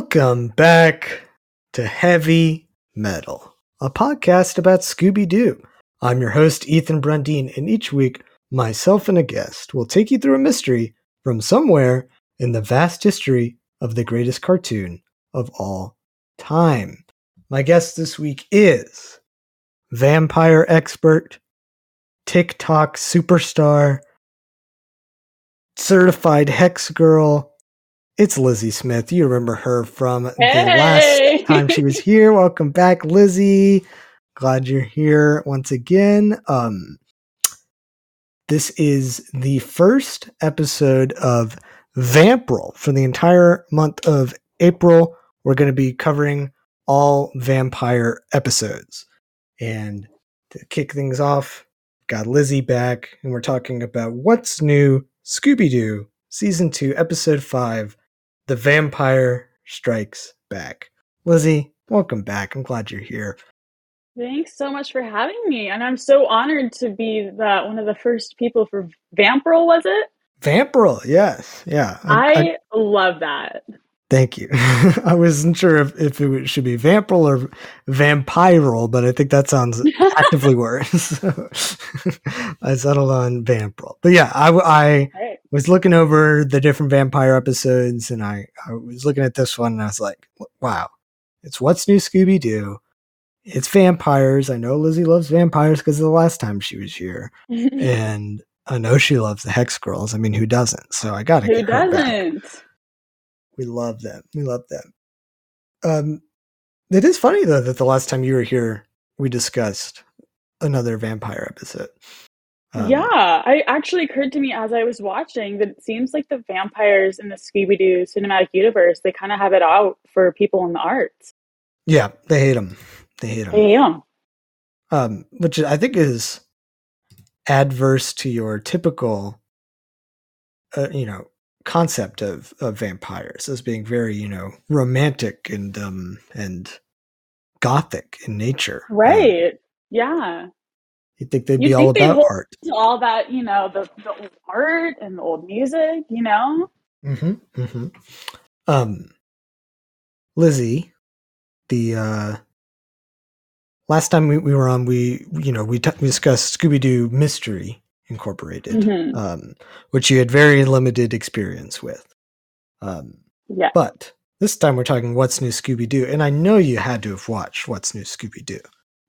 Welcome back to Heavy Meddle, a podcast about Scooby Doo. I'm your host, Ethan Brundine, and each week, myself and a guest will take you through a mystery from somewhere in the vast history of the greatest cartoon of all time. My guest this week is vampire expert, TikTok superstar, certified hex girl. It's Lizzy Smith. You remember her from the last time she was here. Welcome back, Lizzy. Glad you're here once again. Um, this is the first episode of Vampril for the entire month of April. We're going to be covering all vampire episodes. And to kick things off, got Lizzy back, and we're talking about what's new Scooby Doo, Season 2, Episode 5 The Vampire Strikes Back. Lizzy, welcome back. I'm glad you're here. Thanks so much for having me, and I'm so honored to be the one of the first people for Vampril. Was it? Vampril, yes. Yeah. I, love that. Thank you. I wasn't sure if, if it should be Vampril or Vampiral, but I think that sounds actively worse. So I settled on Vampril. But yeah, I, I Right. was looking over the different vampire episodes and I, I was looking at this one and I was like, wow, it's What's New Scooby Doo. It's vampires. I know Lizzy loves vampires because of the last time she was here. And I know she loves the Hex Girls. I mean, who doesn't? So I got to Who get her back. We love them. We love them. Um, it is funny though that the last time you were here, we discussed another vampire episode. Um, yeah, it actually occurred to me as I was watching that it seems like the vampires in the Scooby Doo cinematic universe they kind of have it out for people in the arts. yeah, they hate them. They hate them. They am. Um, which I think is adverse to your typical, uh, you know, concept of of vampires as being very, you know, romantic and um and gothic in nature. Um, Right. Yeah. you'd think they'd You'd be all think they'd about art. All that, you know, the, the old art and the old music, you know? Mm-hmm, mm-hmm. Um, Lizzy, the uh, last time we, we were on, we you know we, t- we discussed Scooby Doo Mystery Incorporated, Mhm. um, which you had very limited experience with. Um, Yeah. but this time we're talking What's New Scooby Doo, and I know you had to have watched What's New Scooby Doo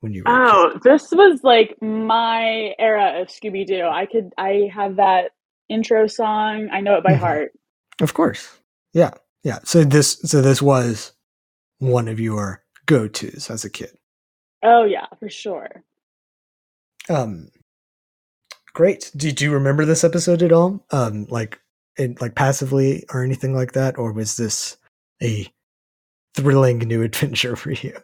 when you were. a kid. Oh, this was like my era of Scooby Doo. I could, I have that intro song. I know it by Mhm. heart. Of course, yeah, yeah. So this so this was one of your go tos as a kid. Oh yeah, for sure. Um, great. Did you remember this episode at all? Um, like, in, like passively or anything like that, or was this a thrilling new adventure for you?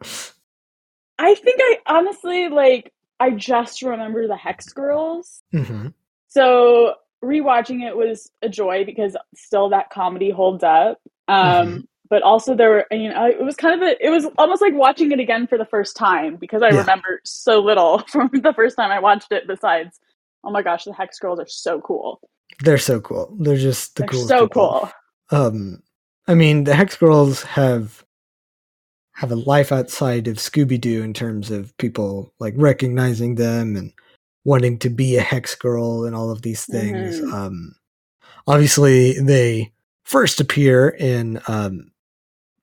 I think I honestly like. I just remember the Hex Girls. hmm So rewatching it was a joy because still that comedy holds up. Um, Mhm. But also there were, you know, it was kind of a, it was almost like watching it again for the first time because I Yeah. remember so little from the first time I watched it. Besides, oh my gosh, the Hex Girls are so cool. They're so cool. They're just the They're coolest. so people. cool. Um, I mean, the Hex Girls have have a life outside of Scooby Doo in terms of people like recognizing them and wanting to be a Hex Girl and all of these things. Mhm. Um, obviously, they first appear in um,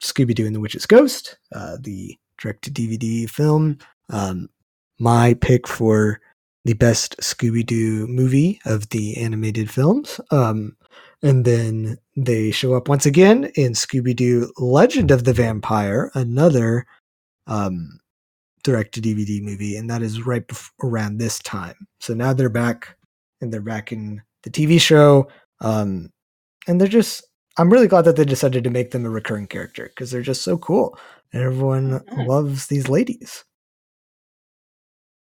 Scooby Doo and the Witch's Ghost, uh, the direct to DVD film. Um, my pick for the best Scooby Doo movie of the animated films. Um, and then they show up once again in Scooby Doo Legend of the Vampire, another um, direct to DVD movie, and that is right around this time. So now they're back, and they're back in the TV show, um, and they're just. I'm really glad that they decided to make them a recurring character because they're just so cool, and everyone Mhm. loves these ladies.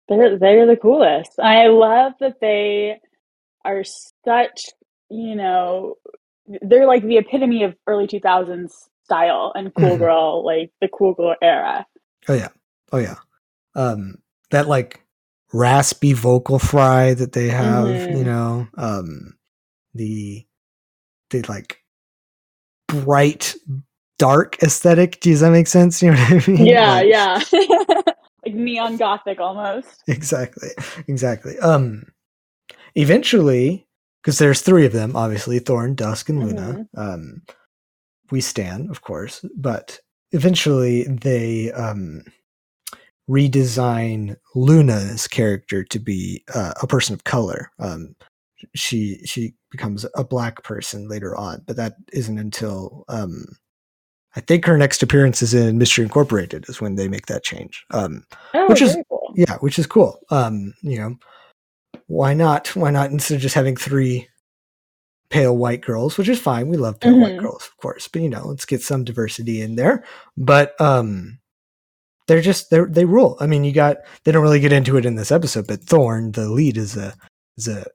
They're they're the coolest. I love that they are such, you know, they're like the epitome of early 2000s style and cool Mhm. girl, like the cool girl era. Oh yeah, oh yeah. Um, that like raspy vocal fry that they have, you Mhm. know, um, the the like bright dark aesthetic. Does that make sense? You know what I mean? Yeah, Like, yeah. like neon gothic almost. exactly. Exactly. Um eventually because there's three of them obviously thorn dusk and luna. Um we stand of course but eventually they um redesign luna's character to be uh, a person of color. Um she she becomes a black person later on but that isn't until um i think her next appearance is in mystery incorporated is when they make that change um Oh, Which is- cool. yeah which is cool um you know why not why not instead of just having three pale white girls which is fine we love pale white Mhm. girls of course but you know let's get some diversity in there but um they're just they they rule i mean you got they don't really get into it in this episode but thorn the lead is a is a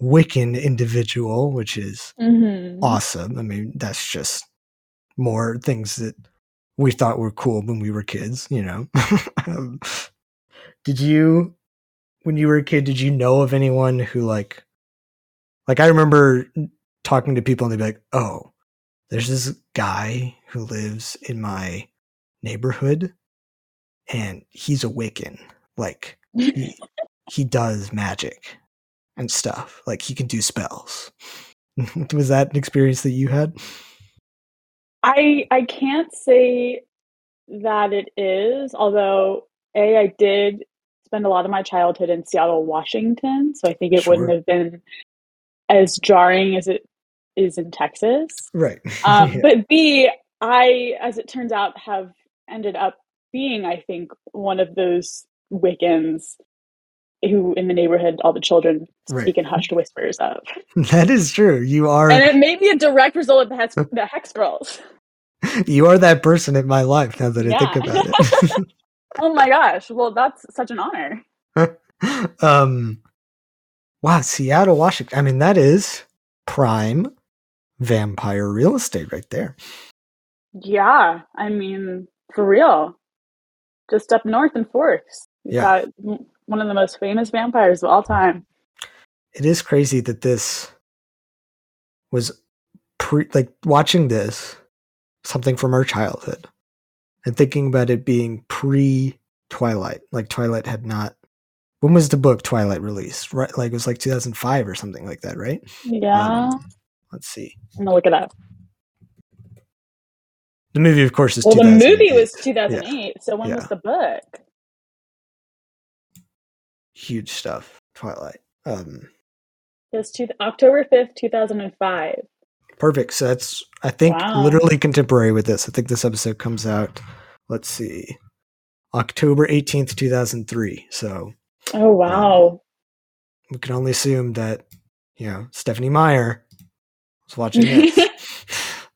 wiccan individual which is Mhm. awesome. I mean, that's just more things that we thought were cool when we were kids, you know. um, did you when you were a kid, did you know of anyone who like like I remember talking to people and they'd be like, "Oh, there's this guy who lives in my neighborhood and he's a Wiccan. Like he, he does magic and stuff. Like he can do spells." Was that an experience that you had? I I can't say that it is, although A, I did spend a lot of my childhood in Seattle, Washington, so I think it wouldn't have been as jarring as it is in Texas. Right. Um, Yeah. But B, I, as it turns out, have ended up being, I think, one of those Wiccans who in the neighborhood all the children Right. speak in hushed whispers of. That is true. You are And it may be a direct result of the Hex, the Hex Girls. you are that person in my life now that I think about it. Oh my gosh. Well, that's such an honor. um wow, Seattle, Washington. I mean, that is prime vampire real estate right there. Yeah. I mean, for real. Just up north and Forks. You've Yeah. got one of the most famous vampires of all time. It is crazy that this was pre like watching this something from our childhood and thinking about it being pre Twilight. Like Twilight had not when was the book Twilight released? Right like it was like 2005 or something like that, right? Yeah. Um, let's see. I'm going to look it up. The movie of course is Well, the movie was 2008. So when Yeah. was the book? Huge stuff. Twilight. Um was two, October 5th, 2005. perfect. So that's I think Wow. literally contemporary with this. I think this episode comes out let's see. October 18th, 2003. So Oh, wow. we can only assume that you know Stephenie Meyer was watching this.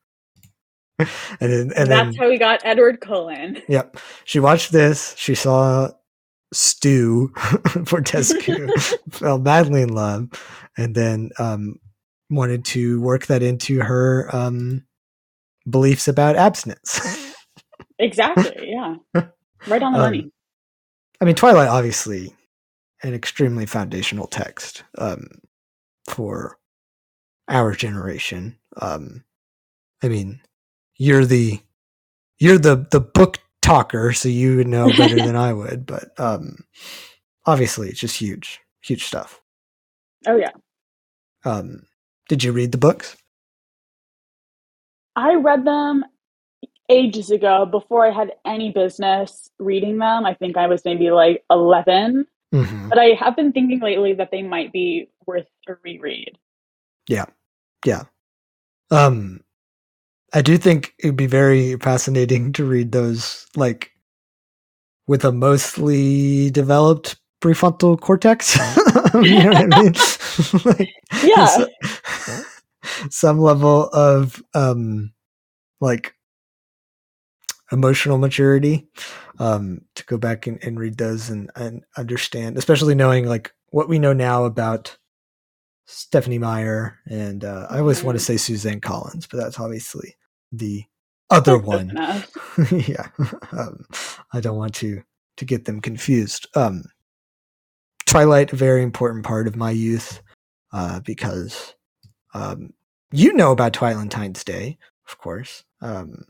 and then and then That's how we got Edward Cullen. Yep. She watched this. She saw Stu Fortescue, fell madly in love, and then um, wanted to work that into her um, beliefs about abstinence. Exactly. Yeah. Right on the Um, money. I mean, Twilight, obviously, an extremely foundational text um, for our generation. Um, I mean, you're the you're the the book talker, so you would know better than I would. But um, obviously, it's just huge, huge stuff. Oh, yeah. Um, did you read the books? I read them ages ago before I had any business reading them. I think I was maybe like 11. hmm But I have been thinking lately that they might be worth a reread. Yeah. Yeah. Um, I do think it'd be very fascinating to read those, like, with a mostly developed prefrontal cortex. you know what I mean? like, Yeah. so- some level of um, like emotional maturity um, to go back and, and read those and, and understand, especially knowing like what we know now about Stephenie Meyer and uh, I always want to Mhm. say Suzanne Collins, but that's obviously the other Close one. yeah, um, I don't want to to get them confused. Um, Twilight, a very important part of my youth, uh, because um, you know about Twilentine's Day, of course. Um,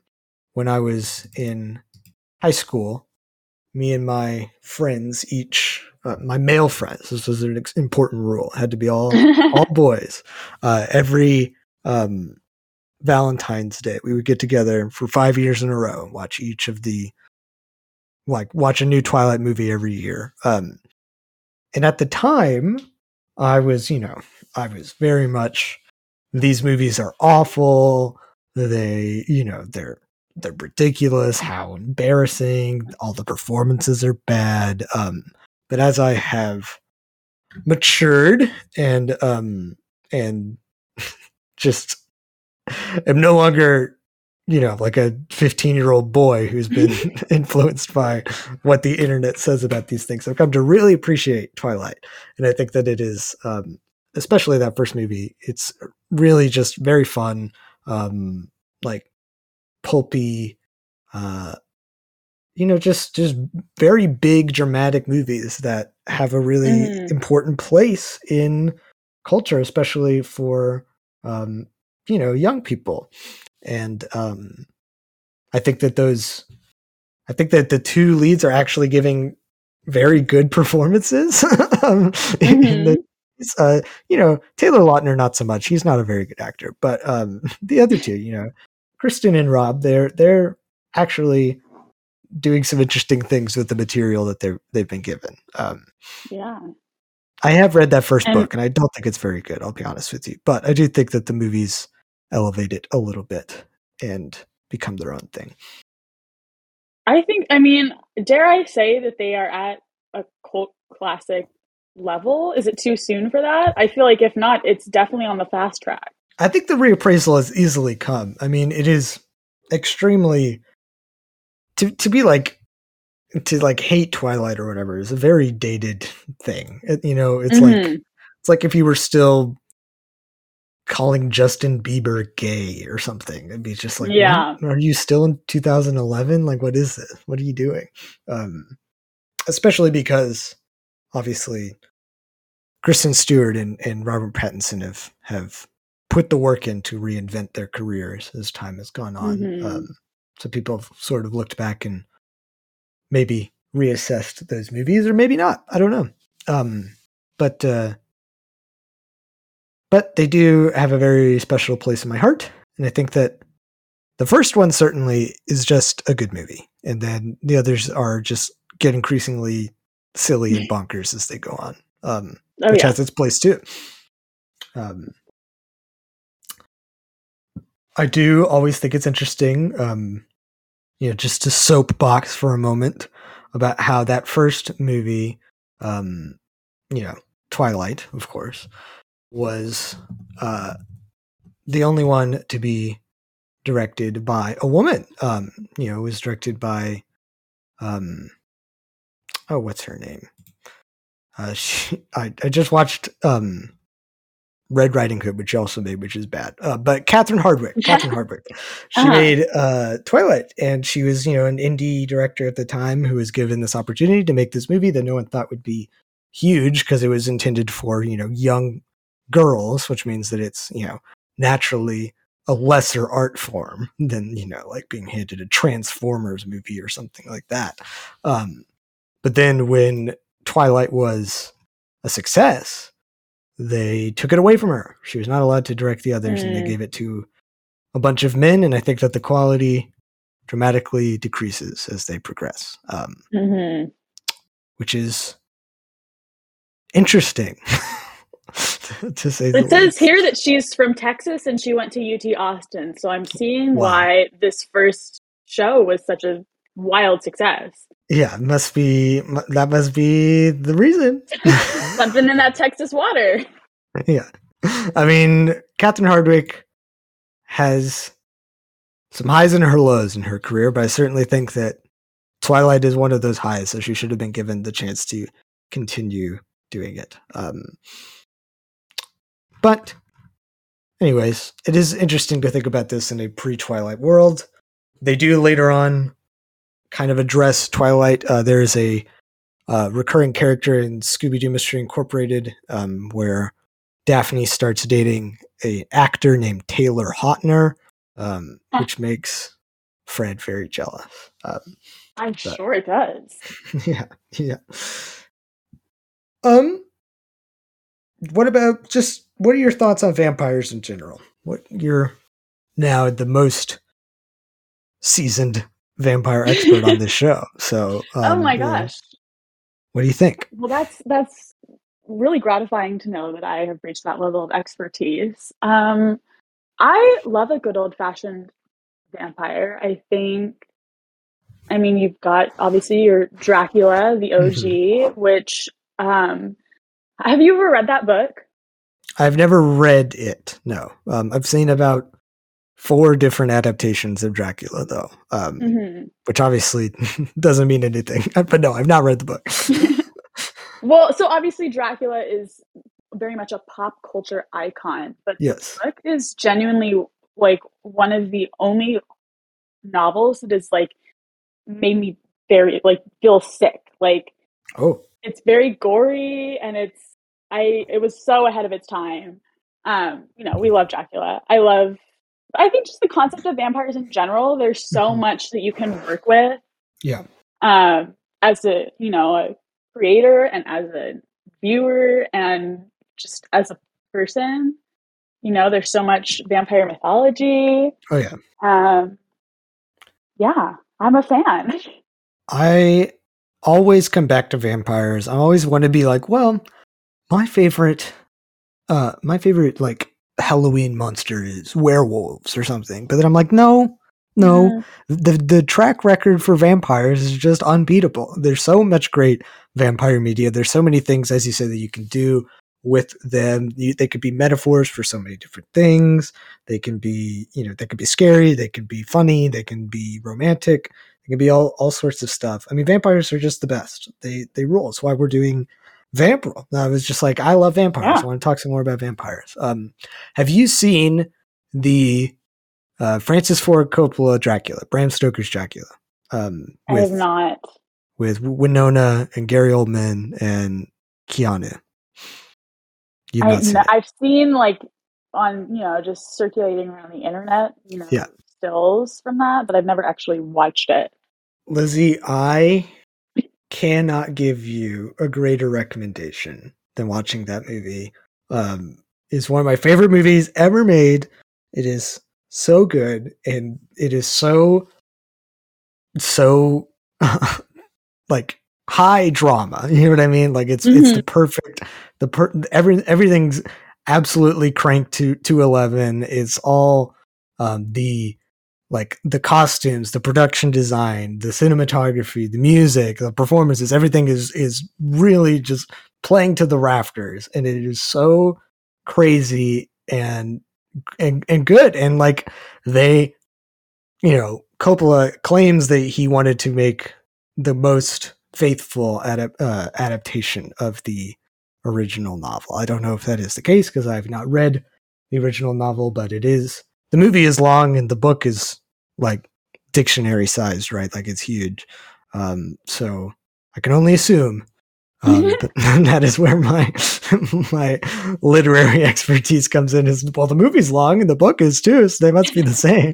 when I was in high school, me and my friends each uh, my male friends this was an ex- important rule it had to be all all boys uh, every um, valentine's day we would get together for five years in a row and watch each of the like watch a new twilight movie every year um, and at the time i was you know i was very much these movies are awful they you know they're they're ridiculous, how embarrassing, all the performances are bad. Um, but as I have matured and um and just am no longer you know like a 15 year old boy who's been influenced by what the internet says about these things i've come to really appreciate twilight. And i think that it is um especially that first movie it's really just very fun um like pulpy, uh, you know, just just very big dramatic movies that have a really mm. important place in culture, especially for um, you know young people. And um, I think that those, I think that the two leads are actually giving very good performances. um, mm-hmm. the, uh, you know, Taylor Lautner, not so much. He's not a very good actor, but um, the other two, you know, Kristen and Rob, they're they're actually doing some interesting things with the material that they're they've been given. Um, yeah, I have read that first and, book, and I don't think it's very good. I'll be honest with you, but I do think that the movies elevate it a little bit and become their own thing. I think. I mean, dare I say that they are at a cult classic level? Is it too soon for that? I feel like if not, it's definitely on the fast track. I think the reappraisal has easily come. I mean, it is extremely to to be like to like hate Twilight or whatever is a very dated thing. It, you know, it's mm-hmm. like it's like if you were still calling Justin Bieber gay or something. It'd be just like, yeah, are you still in 2011? Like, what is this? What are you doing? Um, especially because obviously Kristen Stewart and, and Robert Pattinson have have put the work in to reinvent their careers as time has gone on. Mm-hmm. Um, so people have sort of looked back and maybe reassessed those movies, or maybe not. I don't know. Um, but uh, but they do have a very special place in my heart, and I think that the first one certainly is just a good movie, and then the others are just get increasingly silly and bonkers as they go on, um, oh, which yeah. has its place too. Um, I do always think it's interesting, um, you know, just to soapbox for a moment about how that first movie, um, you know, Twilight, of course, was uh, the only one to be directed by a woman. Um, you know, it was directed by, um, oh, what's her name? Uh, she, I, I just watched um, Red Riding Hood, which she also made, which is bad. Uh, but Catherine Hardwicke, Catherine Hardwicke, she uh-huh. made uh, Twilight, and she was, you know, an indie director at the time who was given this opportunity to make this movie that no one thought would be huge because it was intended for, you know, young girls, which means that it's, you know, naturally a lesser art form than, you know, like being handed a Transformers movie or something like that. Um, but then when Twilight was a success, they took it away from her. She was not allowed to direct the others, mm. and they mm. gave it to a bunch of men. And I think that the quality dramatically decreases as they progress, um, mm-hmm. which is interesting. to say it says least. here that she's from Texas and she went to UT Austin. So I'm seeing wow. why this first show was such a wild success. Yeah, must be that must be the reason. Something in that Texas water. Yeah. I mean, Catherine Hardwicke has some highs and her lows in her career, but I certainly think that Twilight is one of those highs, so she should have been given the chance to continue doing it. Um, but, anyways, it is interesting to think about this in a pre Twilight world. They do later on kind of address Twilight. Uh, there is a uh, recurring character in Scooby Doo Mystery Incorporated um, where Daphne starts dating a actor named Taylor Hotner, um, which makes Fred very jealous. Um, I'm but, sure it does. Yeah, yeah. Um, what about just what are your thoughts on vampires in general? What you're now the most seasoned vampire expert on this show. So, um, oh my gosh, what do you think? Well, that's that's really gratifying to know that I have reached that level of expertise. Um, I love a good old fashioned vampire. I think. I mean, you've got obviously your Dracula, the OG, mm-hmm. which um, have you ever read that book? I've never read it. No, um, I've seen about four different adaptations of Dracula, though, um, mm-hmm. which obviously doesn't mean anything. But no, I've not read the book. well, so obviously Dracula is very much a pop culture icon, but yes, the book is genuinely like one of the only novels that is like made me very like feel sick. Like, oh, it's very gory and it's I it was so ahead of its time. Um, you know, we love Dracula. I love I think just the concept of vampires in general, there's so mm-hmm. much that you can work with. Yeah. Um, as a, you know, a creator and as a viewer and just as a person. You know, there's so much vampire mythology. Oh yeah. Um yeah, I'm a fan. I always come back to vampires. I always want to be like, well, my favorite uh my favorite like Halloween monster is werewolves or something. But then I'm like, no, no. Yeah. The the track record for vampires is just unbeatable. There's so much great vampire media. There's so many things, as you said, that you can do with them. You, they could be metaphors for so many different things. They can be, you know, they could be scary. They can be funny. They can be romantic. They can be all, all sorts of stuff. I mean, vampires are just the best. They they rule. It's why we're doing Vampril. I was just like, I love vampires. Yeah. I want to talk some more about vampires. Um, have you seen the uh, Francis Ford Coppola Dracula, Bram Stoker's Dracula? Um, with, I have not. With Winona and Gary Oldman and Keanu. You've I, seen I've seen like on you know just circulating around the internet, you know, yeah. stills from that, but I've never actually watched it. Lizzy, I cannot give you a greater recommendation than watching that movie. Um, it's one of my favorite movies ever made. It is so good and it is so so like high drama. You know what I mean? Like it's mm-hmm. it's the perfect the per every everything's absolutely cranked to to eleven. It's all um, the like the costumes, the production design, the cinematography, the music, the performances, everything is is really just playing to the rafters and it is so crazy and and and good and like they you know Coppola claims that he wanted to make the most faithful adap- uh, adaptation of the original novel. I don't know if that is the case because I have not read the original novel, but it is the movie is long and the book is like dictionary sized, right? Like it's huge. Um, so I can only assume um, mm-hmm. that is where my my literary expertise comes in. Is well, the movie's long and the book is too, so they must be the same.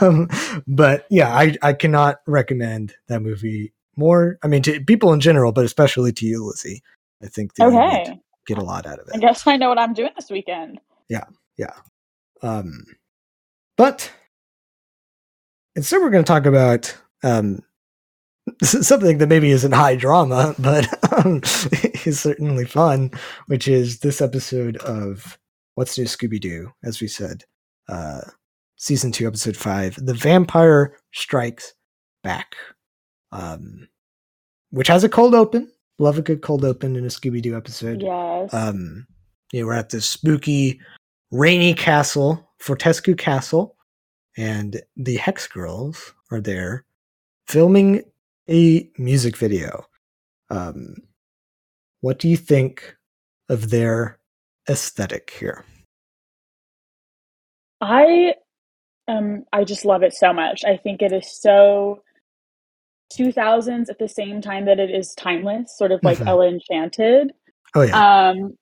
um, but yeah, I I cannot recommend that movie more. I mean, to people in general, but especially to you, Lizzy. I think okay. get a lot out of it. I guess I know what I'm doing this weekend. Yeah, yeah. Um, but instead we're going to talk about um, something that maybe isn't high drama, but um, is certainly fun, which is this episode of What's New Scooby Doo, as we said, uh, season two, episode five, The Vampire Strikes Back, um, which has a cold open. Love a good cold open in a Scooby Doo episode. Yes. Um, you know, we're at this spooky, rainy castle, Fortescue Castle, and the Hex Girls are there filming a music video. Um, what do you think of their aesthetic here? I um I just love it so much. I think it is so 2000s at the same time that it is timeless, sort of like mm-hmm. Ella Enchanted. Oh yeah. Um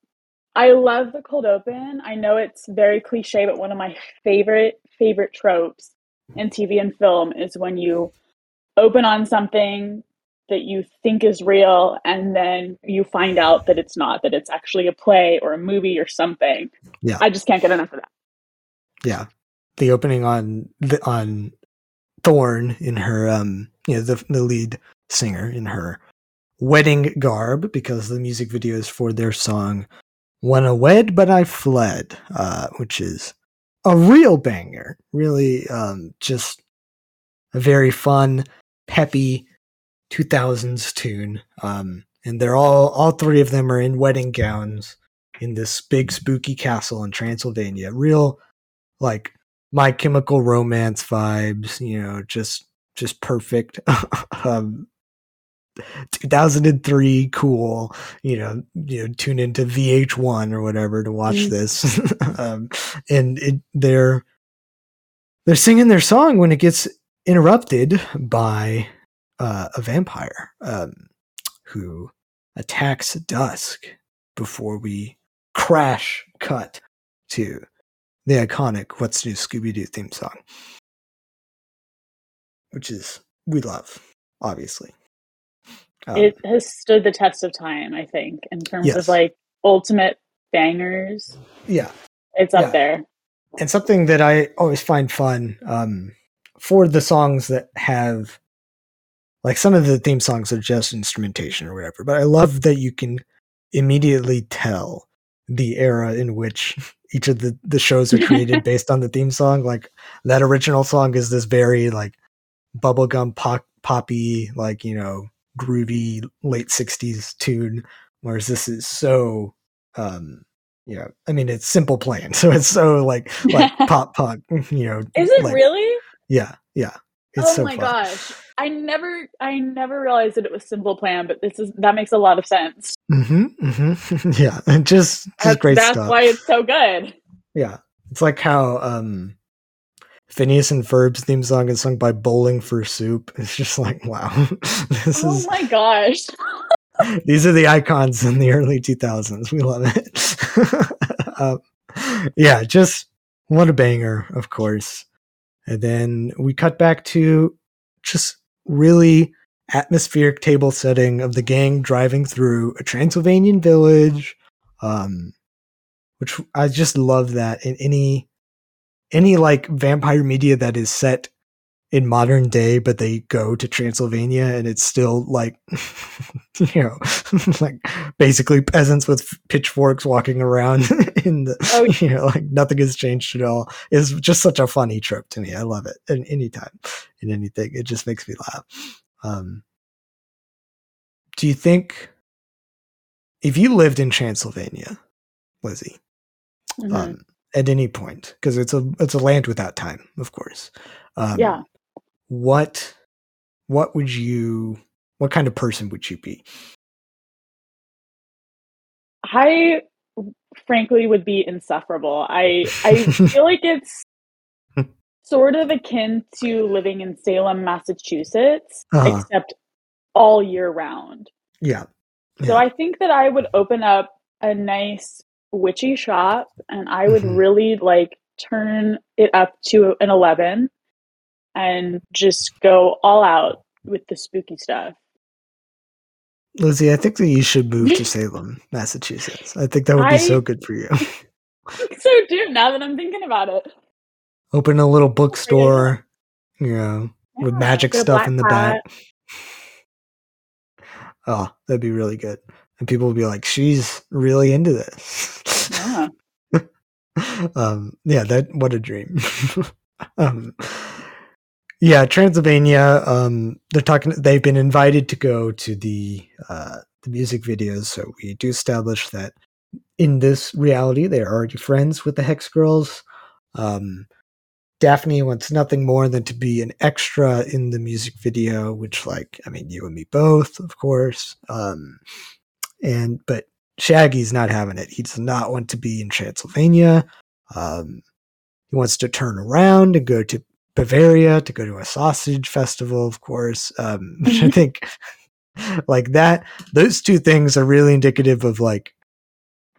I love the cold open. I know it's very cliche, but one of my favorite favorite tropes in TV and film is when you open on something that you think is real and then you find out that it's not, that it's actually a play or a movie or something. Yeah. I just can't get enough of that. Yeah. The opening on the on Thorn in her um you know the the lead singer in her wedding garb because the music video is for their song Wanna Wed But I Fled, uh, which is a real banger. Really um just a very fun, peppy 2000s tune. Um, and they're all, all three of them are in wedding gowns in this big spooky castle in Transylvania. Real, like, my chemical romance vibes, you know, just, just perfect. um, 2003 cool you know you know tune into vh1 or whatever to watch mm. this um, and it, they're they're singing their song when it gets interrupted by uh, a vampire um, who attacks Dusk before we crash cut to the iconic What's New Scooby Doo theme song, which is, we love, obviously. Um, it has stood the test of time, I think, in terms yes. of like ultimate bangers. Yeah. It's up yeah. there. And something that I always find fun um, for the songs that have like some of the theme songs are just instrumentation or whatever, but I love that you can immediately tell the era in which each of the, the shows are created based on the theme song. Like that original song is this very like bubblegum pop, poppy, like, you know, groovy late 60s tune, whereas this is so um yeah, I mean it's simple plan, so it's so like like pop punk, you know. Is it like, really? Yeah, yeah. It's oh so my fun. gosh. I never I never realized that it was simple plan, but this is that makes a lot of sense. Mm-hmm. mm-hmm. yeah. And just, just that's, great that's stuff. why it's so good. Yeah. It's like how um Phineas and Ferb's theme song is sung by Bowling for Soup. It's just like, wow. this oh is, my gosh. these are the icons in the early 2000s. We love it. um, yeah, just what a banger, of course. And then we cut back to just really atmospheric table setting of the gang driving through a Transylvanian village. Um, which I just love that in any any like vampire media that is set in modern day, but they go to Transylvania and it's still like, you know, like basically peasants with pitchforks walking around in the, oh, you know, like nothing has changed at all. Is just such a funny trope to me. I love it. And anytime in anything, it just makes me laugh. Um, do you think if you lived in Transylvania, Lizzy, mm-hmm. um, at any point, because it's a it's a land without time, of course. Um, yeah what what would you what kind of person would you be? I frankly would be insufferable. I I feel like it's sort of akin to living in Salem, Massachusetts, uh-huh. except all year round. Yeah. yeah. So I think that I would open up a nice witchy shop and I would mm-hmm. really like turn it up to an 11 and just go all out with the spooky stuff. Lizzy, I think that you should move to Salem, Massachusetts. I think that would be I, so good for you. so do now that I'm thinking about it. Open a little bookstore, you know, yeah, with magic stuff in the back. Oh, that'd be really good. And people would be like, she's really into this. Yeah. um, yeah, that what a dream. um, yeah, Transylvania. Um, they're talking. They've been invited to go to the uh, the music videos, so we do establish that in this reality they are already friends with the Hex Girls. Um, Daphne wants nothing more than to be an extra in the music video, which, like, I mean, you and me both, of course. Um, and but Shaggy's not having it. He does not want to be in Transylvania. Um, he wants to turn around and go to Bavaria to go to a sausage festival, of course, um, which I think like that, those two things are really indicative of like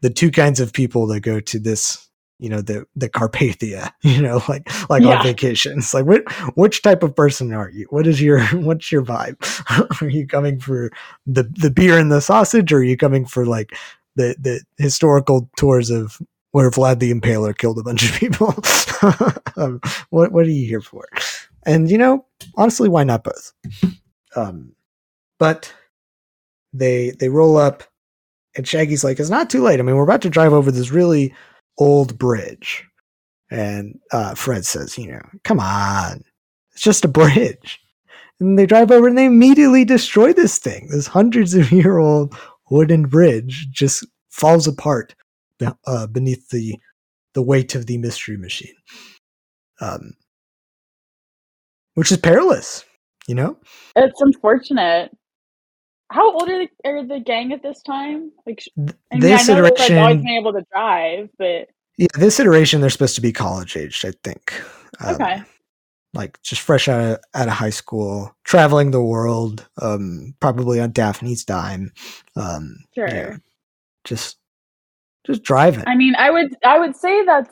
the two kinds of people that go to this you know the the Carpathia, you know, like like Yeah. on vacations. Like what which type of person are you? What is your what's your vibe? are you coming for the the beer and the sausage, or are you coming for like the the historical tours of where Vlad the Impaler killed a bunch of people? um, what what are you here for? And you know, honestly, why not both? Um, but they they roll up, and Shaggy's like, "It's not too late. I mean, we're about to drive over this really old bridge." And uh, Fred says, "You know, come on, it's just a bridge." And they drive over, and they immediately destroy this thing. This hundreds of year old wooden bridge just falls apart uh, beneath the the weight of the mystery machine, um, which is perilous. You know, It's unfortunate. How old are the, are the gang at this time? Like, I mean, this I know that they've always iteration, been able to drive, but yeah, this iteration, they're supposed to be college aged. I think. Um, okay. like just fresh out of, out of high school, traveling the world, um, probably on Daphne's dime. Um, Sure. just just driving. I mean, I would I would say that's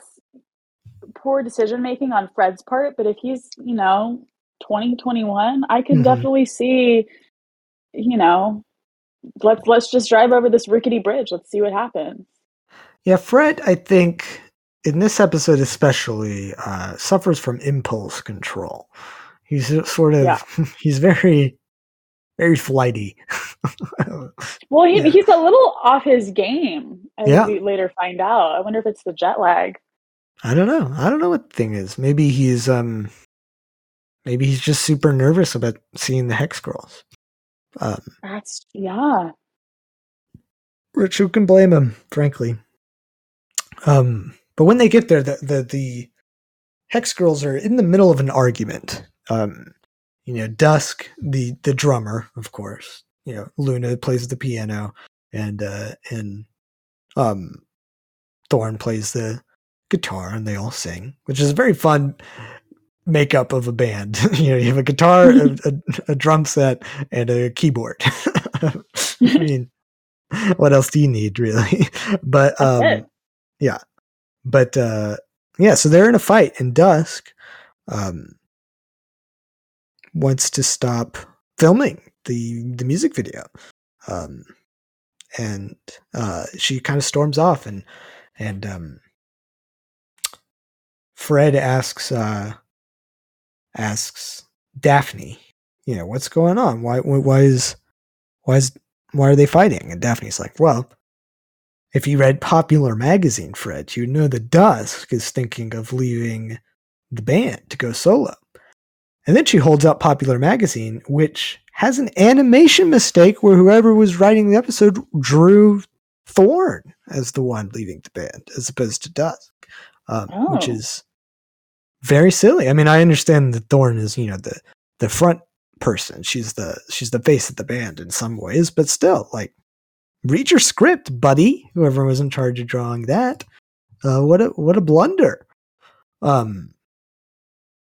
poor decision making on Fred's part, but if he's, you know, 20, 21, I could Mhm. definitely see, you know, let's let's just drive over this rickety bridge. Let's see what happens. Yeah, Fred, I think in this episode especially uh, suffers from impulse control. He's sort of Yeah. he's very very flighty. Well, he, Yeah. he's a little off his game, as Yeah. we later find out. I wonder if it's the jet lag. I don't know. I don't know what the thing is. Maybe he's um maybe he's just super nervous about seeing the Hex Girls. Um That's yeah. Which who can blame him, frankly. Um, but when they get there, the the, the hex girls are in the middle of an argument. Um, you know, Dusk, the the drummer, of course. You know, Luna plays the piano, and uh, and um, Thorn plays the guitar, and they all sing, which is a very fun makeup of a band. you know, you have a guitar, a, a, a drum set, and a keyboard. I mean, what else do you need, really? but um, yeah, but uh, yeah. So they're in a fight, and Dusk um, wants to stop filming the the music video, um, and uh, she kind of storms off, and and um, Fred asks uh, asks Daphne, you know, what's going on? Why why is why is why are they fighting? And Daphne's like, well, if you read Popular Magazine, Fred, you know that Dusk is thinking of leaving the band to go solo. And then she holds up Popular Magazine, which has an animation mistake where whoever was writing the episode drew Thorn as the one leaving the band, as opposed to Dusk, um, which Oh. is very silly. I mean, I understand that Thorn is, you know, the the front person. She's the she's the face of the band in some ways, but still, like, read your script, buddy. Whoever was in charge of drawing that, uh, what a what a blunder. Um,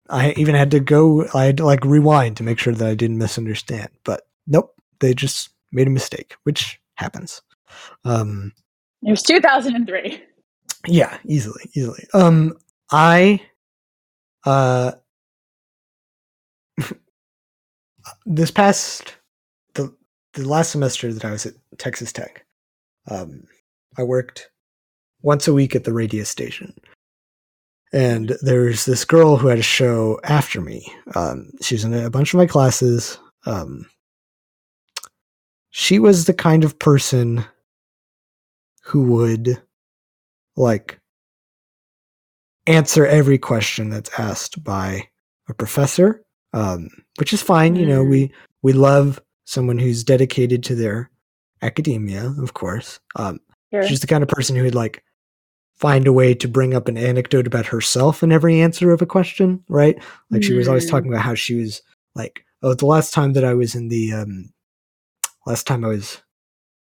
I even had to go. I had to like rewind to make sure that I didn't misunderstand. But nope, they just made a mistake, which happens. Um, It was 2003. yeah, easily, easily. Um, I, uh, this past the the last semester that I was at Texas Tech, um, I worked once a week at the radio station, and there's this girl who had a show after me. Um, she was in a bunch of my classes. Um, she was the kind of person who would like answer every question that's asked by a professor um, which is fine you know Mm. we we love someone who's dedicated to their academia of course um, Sure. she's the kind of person who would like find a way to bring up an anecdote about herself in every answer of a question right like she was always Mm. talking about how she was like oh the last time that i was in the um last time i was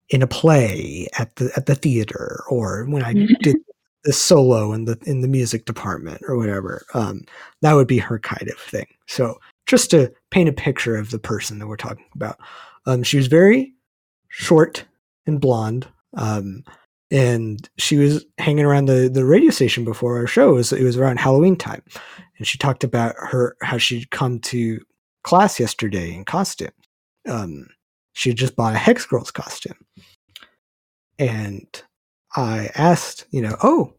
in a play at the at the theater or when i did the solo in the in the music department or whatever um that would be her kind of thing so just to paint a picture of the person that we're talking about um she was very short and blonde um and she was hanging around the, the radio station before our show. It was, it was around Halloween time. And she talked about her, how she'd come to class yesterday in costume. Um, she just bought a Hex Girls costume. And I asked, you know, oh,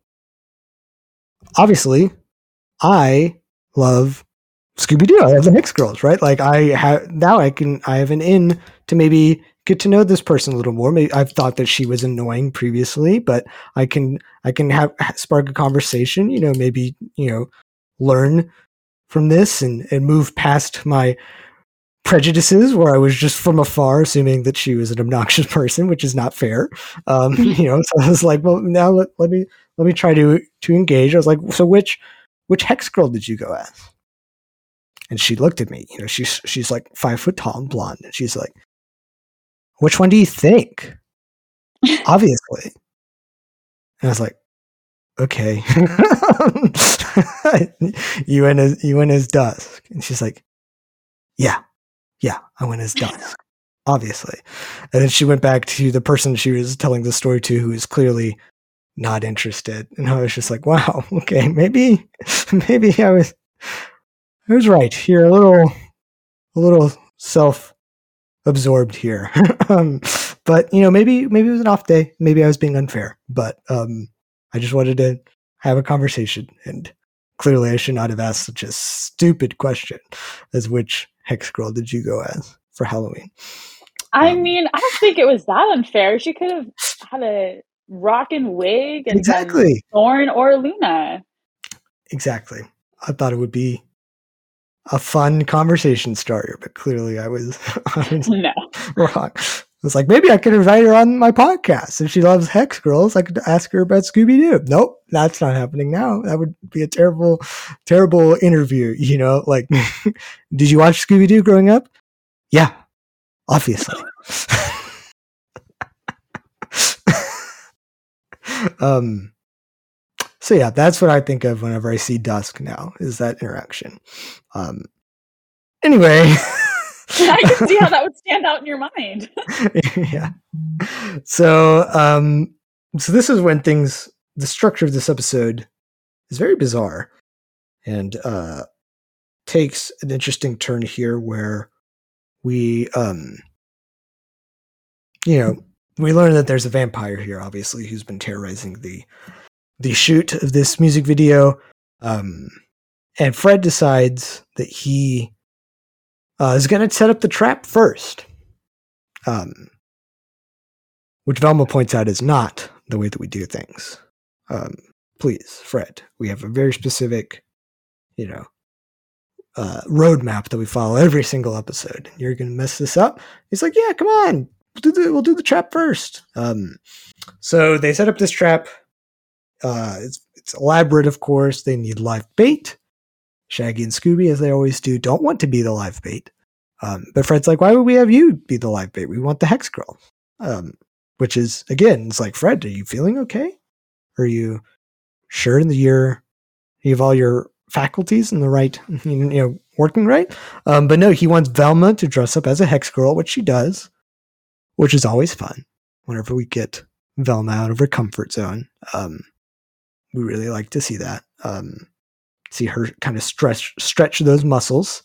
obviously, I love Scooby Doo. I love the Hex Girls, right? Like I have now, I can I have an in to maybe get to know this person a little more. Maybe I've thought that she was annoying previously, but I can I can have spark a conversation. You know, maybe you know learn from this and and move past my prejudices where I was just from afar assuming that she was an obnoxious person, which is not fair. Um, you know, so I was like, well, now let, let me let me try to to engage. I was like, so which which hex girl did you go as? And she looked at me. You know, she's she's like five foot tall and blonde, and she's like, which one do you think? Obviously. And I was like, okay. you went as you went as dusk. And she's like, Yeah, yeah, I went as dusk. Obviously. And then she went back to the person she was telling the story to who was clearly not interested. And I was just like, wow, okay, maybe maybe I was I was right. You're a little a little self absorbed here. um, but you know, maybe maybe it was an off day. Maybe I was being unfair. But um, I just wanted to have a conversation, and clearly, I should not have asked such a stupid question as which hex girl did you go as for Halloween? I um, mean, I don't think it was that unfair. She could have had a rockin' wig and exactly Thorn or Luna. Exactly. I thought it would be a fun conversation starter, but clearly I was, I was no. wrong. I was like, maybe I could invite her on my podcast. If she loves Hex Girls, I could ask her about Scooby Doo. Nope, that's not happening now. That would be a terrible, terrible interview. You know, like, did you watch Scooby Doo growing up? Yeah, obviously. um, so yeah, that's what I think of whenever I see Dusk now is that interaction. Um, anyway. I can see how that would stand out in your mind. yeah. So, um, so this is when things, the structure of this episode is very bizarre and, uh, takes an interesting turn here where we, um, you know, we learn that there's a vampire here, obviously, who's been terrorizing the the shoot of this music video. Um, and Fred decides that he uh, is going to set up the trap first, um, which Velma points out is not the way that we do things. Um, please, Fred, we have a very specific, you know, uh, roadmap that we follow every single episode. You're going to mess this up. He's like, yeah, come on, we'll do the, we'll do the trap first. Um, so they set up this trap. Uh, it's it's elaborate, of course. They need live bait. Shaggy and Scooby, as they always do, don't want to be the live bait. Um, but Fred's like, why would we have you be the live bait? We want the Hex Girl. Um, which is again, it's like, Fred, are you feeling okay? Are you sure the year you have all your faculties in the right, you know, working right? Um, but no, he wants Velma to dress up as a Hex Girl, which she does, which is always fun whenever we get Velma out of her comfort zone. Um, we really like to see that. Um, see her kind of stretch stretch those muscles.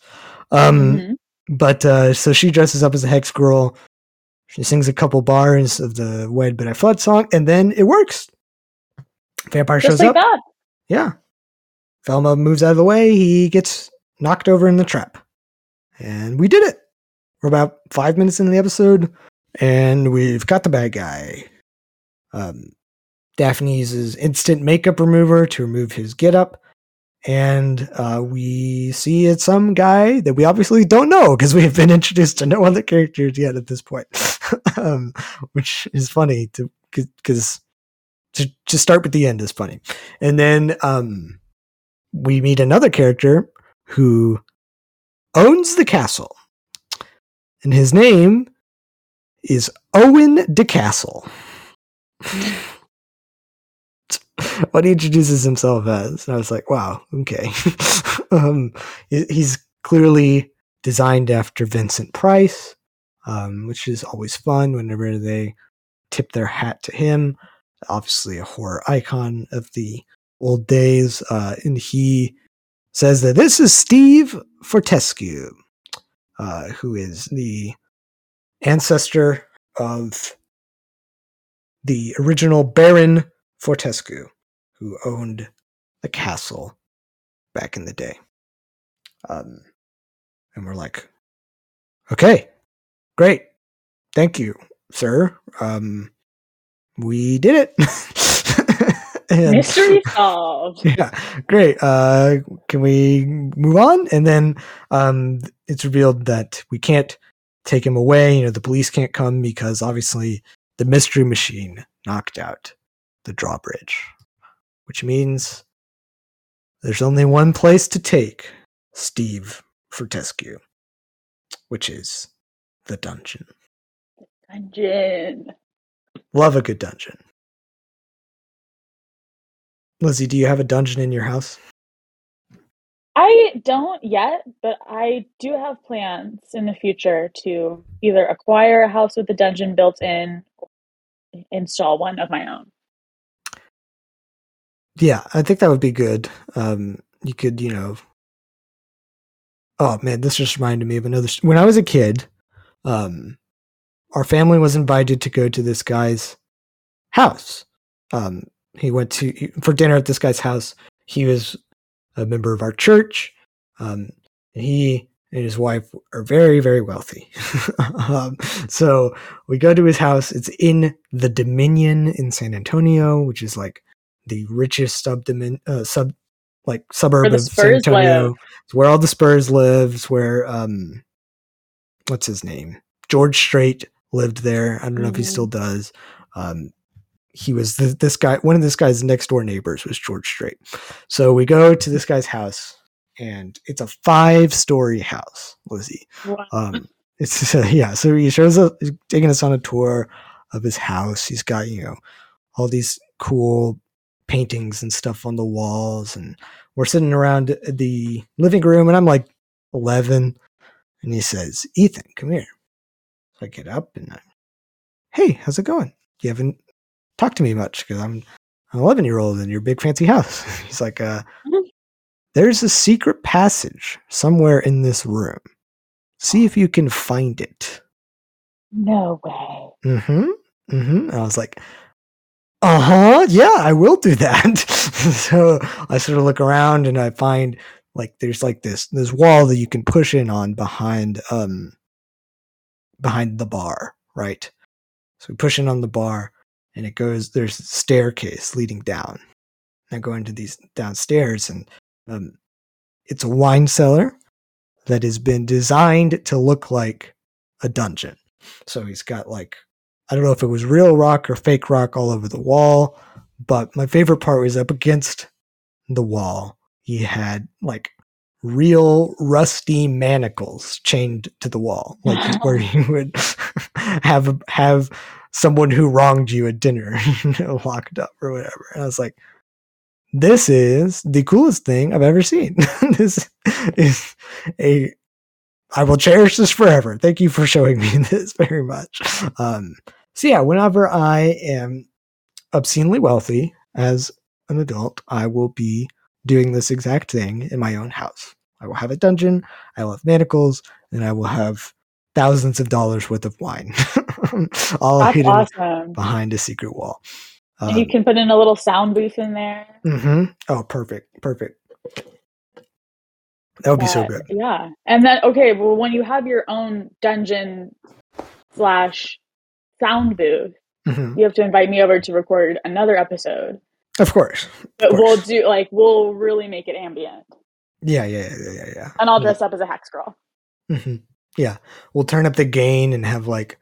Um, mm-hmm. But uh, so she dresses up as a hex girl. She sings a couple bars of the "Wed But I Flood" song, and then it works. Vampire Just shows like up. That. Yeah, Velma moves out of the way. He gets knocked over in the trap, and we did it. We're about five minutes into the episode, and we've got the bad guy. Um, Daphne uses instant makeup remover to remove his getup. And uh, we see it's some guy that we obviously don't know because we have been introduced to no other characters yet at this point, um, which is funny to because to, to start with the end is funny. And then um, we meet another character who owns the castle, and his name is Owen DeCastle. what he introduces himself as. And I was like, wow, okay. um, he's clearly designed after Vincent Price, um, which is always fun whenever they tip their hat to him. obviously a horror icon of the old days. Uh, and he says that this is Steve Fortescue, uh, who is the ancestor of the original Baron Fortescue, who owned the castle back in the day. Um, and we're like, okay, great. Thank you, sir. Um, we did it. and, Mystery solved. Yeah, great. Uh, can we move on? And then um, it's revealed that we can't take him away. You know, the police can't come because obviously the mystery machine knocked out the drawbridge, which means there's only one place to take Steve Fortescue, which is the dungeon. Dungeon. Love a good dungeon. Lizzy, do you have a dungeon in your house? I don't yet, but I do have plans in the future to either acquire a house with a dungeon built in or install one of my own. Yeah, I think that would be good. Um, you could, you know, oh man, this just reminded me of another. When I was a kid, um, our family was invited to go to this guy's house. Um, he went to for dinner at this guy's house. He was a member of our church. Um, and he and his wife are very, very wealthy. um, so we go to his house. It's in the Dominion in San Antonio, which is like the richest sub uh, sub like suburb of San Antonio. Live. It's where all the Spurs live. It's where um, what's his name? George Strait lived there. I don't know mm-hmm. if he mm-hmm. still does. Um, he was the, this guy. One of this guy's next door neighbors was George Strait. So we go to this guy's house, and it's a five story house, Lizzy. Wow. Um, it's uh, yeah. So he shows us, taking us on a tour of his house. He's got you know all these cool paintings and stuff on the walls, and we're sitting around the living room, and I'm like eleven, and he says, "Ethan, come here." So I get up and I, hey, how's it going? You haven't talked to me much because I'm an 11 year old in your big fancy house. He's like, uh, mm-hmm. there's a secret passage somewhere in this room. See if you can find it. No way. Mm hmm. Mm hmm. I was like, uh huh. Yeah, I will do that. so I sort of look around and I find like there's like this this wall that you can push in on behind um behind the bar, right? So we push in on the bar and it goes there's a staircase leading down i go into these downstairs and um, it's a wine cellar that has been designed to look like a dungeon so he's got like i don't know if it was real rock or fake rock all over the wall but my favorite part was up against the wall he had like real rusty manacles chained to the wall like where he would have have someone who wronged you at dinner, you know, locked up or whatever. And I was like, this is the coolest thing I've ever seen. this is a I will cherish this forever. Thank you for showing me this very much. Um, so yeah, whenever I am obscenely wealthy as an adult, I will be doing this exact thing in my own house. I will have a dungeon, I will have manacles, and I will have thousands of dollars worth of wine, all That's hidden awesome. behind a secret wall. Um, you can put in a little sound booth in there. Mm-hmm. Oh, perfect, perfect. That would be so good. Yeah, and then okay, well, when you have your own dungeon slash sound booth, mm-hmm. you have to invite me over to record another episode. Of course. Of but course. we'll do like we'll really make it ambient. Yeah, yeah, yeah, yeah, yeah. And I'll dress yeah. up as a hex girl. Mm-hmm. Yeah, we'll turn up the gain and have like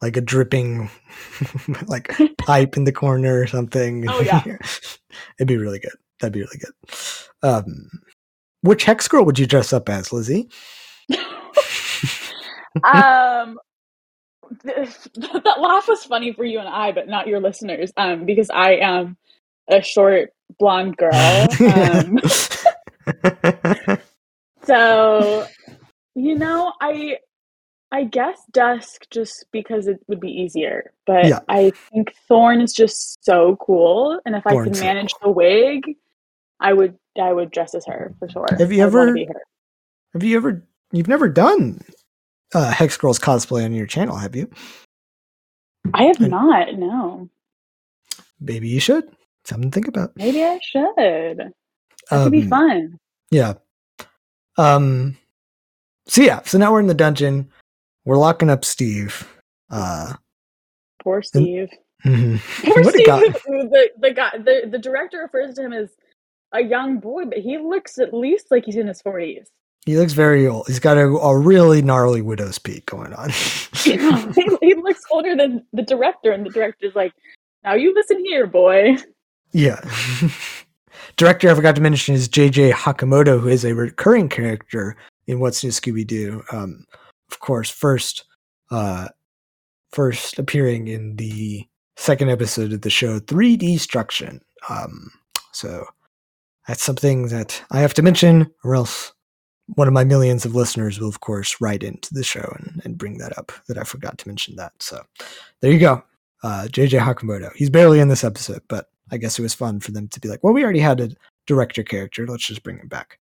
like a dripping like pipe in the corner or something. Oh yeah, it'd be really good. That'd be really good. Um, which hex girl would you dress up as, Lizzy? um, that laugh was funny for you and I, but not your listeners. Um, because I am a short blonde girl. Um, so you know, I I guess Dusk just because it would be easier, but Yeah. I think Thorn is just so cool, and if I Thorn's can so manage the wig, I would I would dress as her for sure. Have you ever-. Have you ever? You've never done uh, Hex Girls cosplay on your channel, have you? I have I- not. No, Maybe you should. Something to think about. maybe I should. That could be Um, fun. Yeah. Um. So yeah. So now we're in the dungeon. We're locking up Steve. Uh. Poor Steve. mhm. Poor What Steve. The the guy the, the director refers to him as a young boy, but he looks at least like he's in his forties. He looks very old. He's got a, a really gnarly widow's peak going on. he, he looks older than the director, and the director's like, "Now you listen here, boy." yeah. Director I forgot to mention is JJ Hakamoto, who is a recurring character in What's New Scooby Doo. Um, of course, first, uh, first appearing in the second episode of the show, 3D Destruction. Um, so that's something that I have to mention, or else one of my millions of listeners will, of course, write into the show and, and bring that up that I forgot to mention that. So there you go. Uh, JJ Hakamoto. He's barely in this episode, but I guess it was fun for them to be like, well, we already had a director character. Let's just bring him back.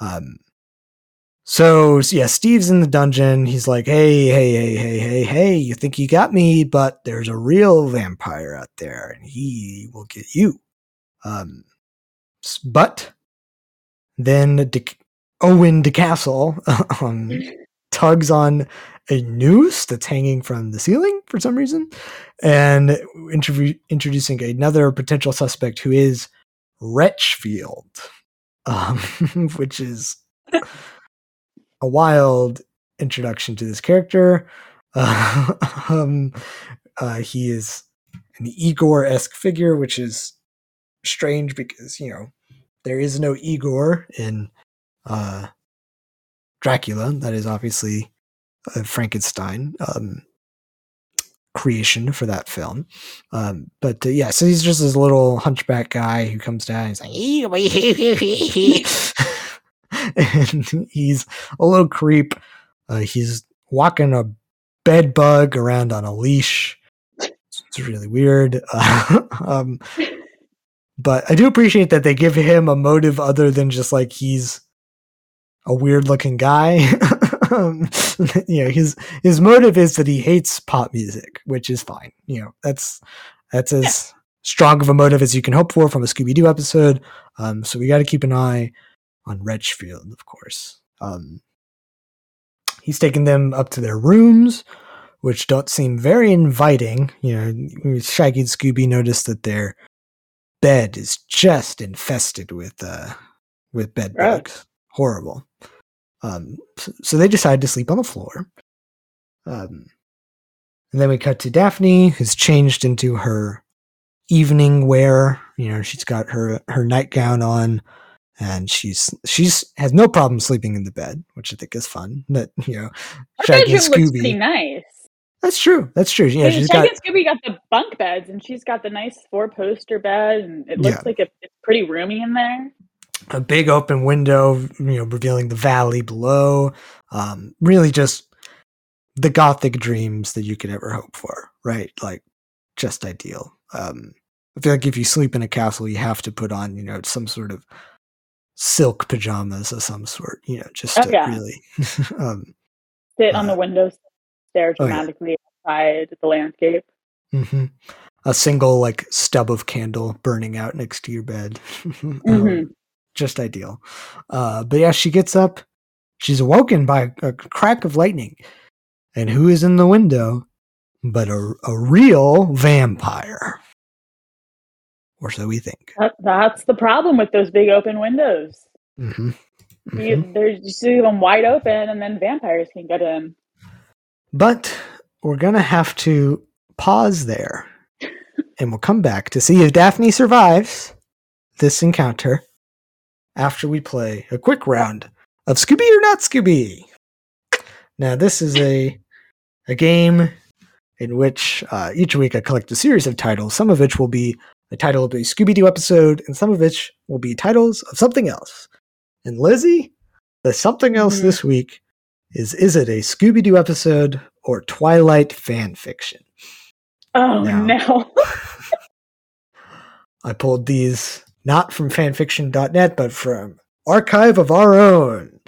Um, so, so yeah, Steve's in the dungeon. He's like, hey, hey, hey, hey, hey, hey, you think you got me, but there's a real vampire out there and he will get you. Um, but then De- Owen DeCastle um, tugs on a noose that's hanging from the ceiling for some reason and interview- introducing another potential suspect who is Wretchfield, um, which is a wild introduction to this character. Uh, um, uh, he is an Igor esque figure, which is strange because, you know, there is no Igor in uh, Dracula. That is obviously a Frankenstein um, creation for that film. Um, but uh, yeah, so he's just this little hunchback guy who comes down. He's like, and he's a little creep. Uh, he's walking a bed bug around on a leash. It's really weird. Uh, um, but I do appreciate that they give him a motive other than just like he's a weird looking guy. um, you know, his his motive is that he hates pop music, which is fine. You know, that's that's as strong of a motive as you can hope for from a Scooby Doo episode. Um, so we got to keep an eye on Retchfield, of course. Um, he's taking them up to their rooms, which don't seem very inviting. You know, Shaggy and Scooby notice that their bed is just infested with uh, with bed bugs. Horrible. Um, so, so they decide to sleep on the floor. Um, and then we cut to Daphne, who's changed into her evening wear. You know, she's got her her nightgown on, and she's she's has no problem sleeping in the bed, which I think is fun. That you know, Shaggy bedroom looks pretty Scooby. nice. That's true. That's true. Yeah, she's Shaggy got Scooby got the bunk beds, and she's got the nice four poster bed, and it looks Yeah. like it, it's pretty roomy in there. a big open window, you know, revealing the valley below. Um, really just the gothic dreams that you could ever hope for, right? Like just ideal. Um, I feel like if you sleep in a castle, you have to put on, you know, some sort of silk pajamas of some sort, you know, just Oh, to yeah. really, um, Sit on the Uh, window, stare oh, yeah. dramatically outside the landscape. mhm. a single like stub of candle burning out next to your bed. Um, Mhm. just ideal. Uh, but yeah, she gets up. She's awoken by a crack of lightning. And who is in the window but a, a real vampire? Or so we think. That, that's the problem with those big open windows. hmm You, there's you see them wide open, and then vampires can get in. But we're going to have to pause there. and we'll come back to see if Daphne survives this encounter after we play a quick round of Scooby or Not Scooby. Now, this is a a game in which uh, each week I collect a series of titles, some of which will be the title of a Scooby Doo episode, and some of which will be titles of something else. And Lizzy, the something else Mhm. this week is is it a Scooby Doo episode or Twilight fan fiction? Oh Now- no. I pulled these not from fanfiction.net, but from Archive of Our Own.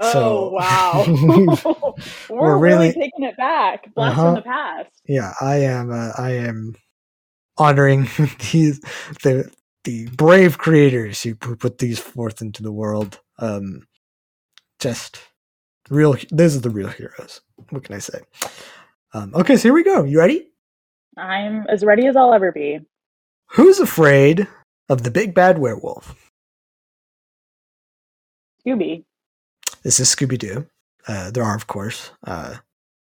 oh So- wow. We're, We're really, really- taking it back. Blast Uh-huh. from the past. yeah, I am. Uh, I am honoring these the the brave creators who pu- put these forth into the world. Um, just real. Those are the real heroes. What can I say? Um, okay, so here we go. You ready? I'm as ready as I'll ever be. Who's afraid of the big bad werewolf? Scooby. This is Scooby Doo. Uh, there are, of course, uh,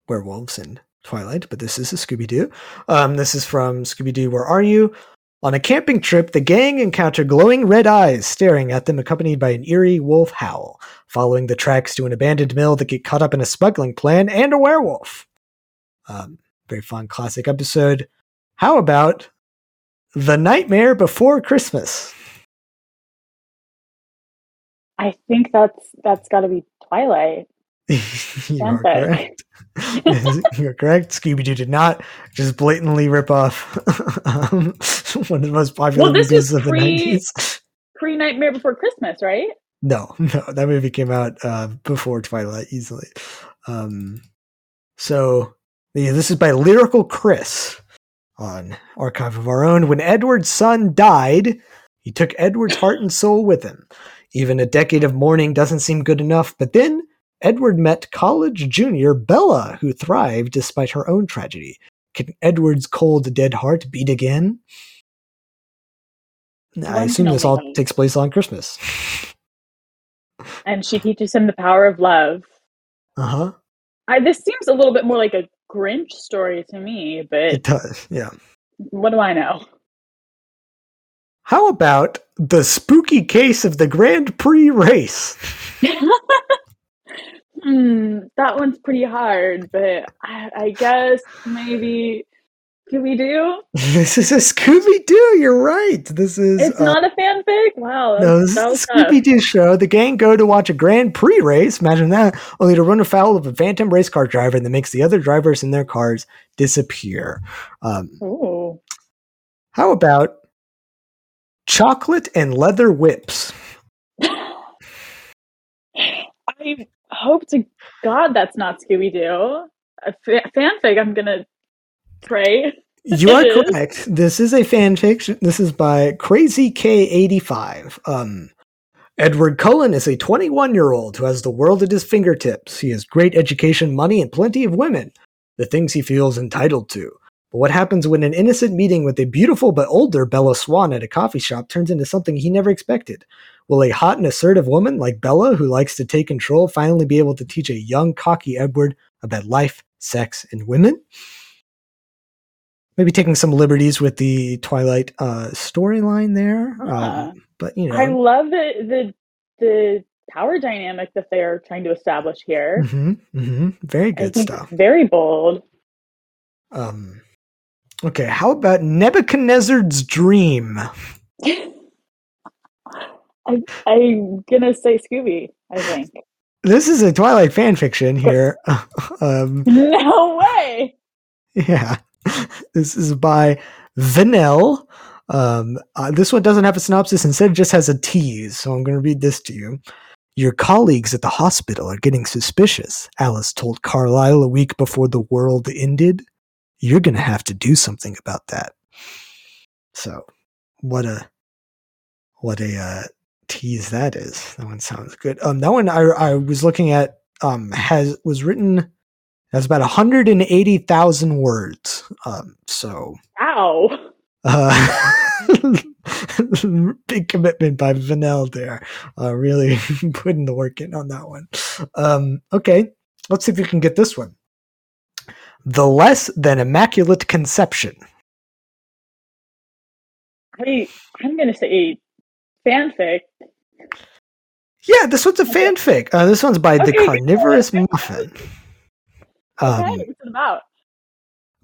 werewolves in Twilight, but this is a Scooby Doo. Um, this is from Scooby Doo. Where are you? On a camping trip, the gang encounter glowing red eyes staring at them, accompanied by an eerie wolf howl, following the tracks to an abandoned mill that get caught up in a smuggling plan and a werewolf. Um, very fun classic episode. How about The Nightmare Before Christmas? I think that's that's got to be Twilight. you are correct. You're correct. Scooby Doo did not just blatantly rip off um, one of the most popular Well, this movies of the pre- 90s. Pre Nightmare Before Christmas, right? No, no, that movie came out uh, before Twilight easily. Um, so, yeah, this is by Lyrical Chris on Archive of Our Own. When Edward's son died, he took Edward's heart and soul with him. Even a decade of mourning doesn't seem good enough, but then Edward met college junior Bella, who thrived despite her own tragedy. Can Edward's cold, dead heart beat again? I assume this all takes place on Christmas. And she teaches him the power of love. Uh huh. I, this seems a little bit more like a Grinch story to me, but It does, yeah. what do I know? How about the spooky case of the Grand Prix race? Hmm, that one's pretty hard, but I, I guess maybe Scooby Doo. This is a Scooby Doo. You're right. This is It's uh, not a fanfic. Wow, no, this that is the. Scooby Doo show. The gang go to watch a Grand Prix race. Imagine that. Only to run afoul of a phantom race car driver that makes the other drivers in their cars disappear. Um, Ooh. how about chocolate and leather whips? I hope to God that's not Scooby Doo. A fa- fanfic. I'm gonna pray. You are correct. This is a fan fiction. This is by Crazy K85. Um, Edward Cullen is a 21 year old who has the world at his fingertips. He has great education, money, and plenty of women, the things he feels entitled to. But what happens when an innocent meeting with a beautiful but older Bella Swan at a coffee shop turns into something he never expected? Will a hot and assertive woman like Bella, who likes to take control, finally be able to teach a young, cocky Edward about life, sex, and women? Maybe taking some liberties with the Twilight uh, storyline there. Um, but, you know. I love the the the power dynamic that they're trying to establish here. hmm hmm Very good stuff. very bold. Um, okay, how about Nebuchadnezzar's dream? I, I'm gonna say Scooby. I think. This is a Twilight fan fiction here. um, No way. yeah, this is by Vanel. Um, uh, this one doesn't have a synopsis. Instead, it just has a tease. So I'm going to read this to you. Your colleagues at the hospital are getting suspicious. Alice told Carlisle a week before the world ended. You're going to have to do something about that. So, what a what a uh, tease that is. That one sounds good. Um, that one I I was looking at um has was written has about 180,000 words. Um, so Ow. uh, big commitment by Vanel there. Uh, really putting the work in on that one. Um, okay, let's see if you can get this one. The less than immaculate conception. I I'm gonna say fanfic. Yeah, this one's a fanfic. Uh, this one's by the Okay, good. Carnivorous Muffin. Um, Okay, what's it about?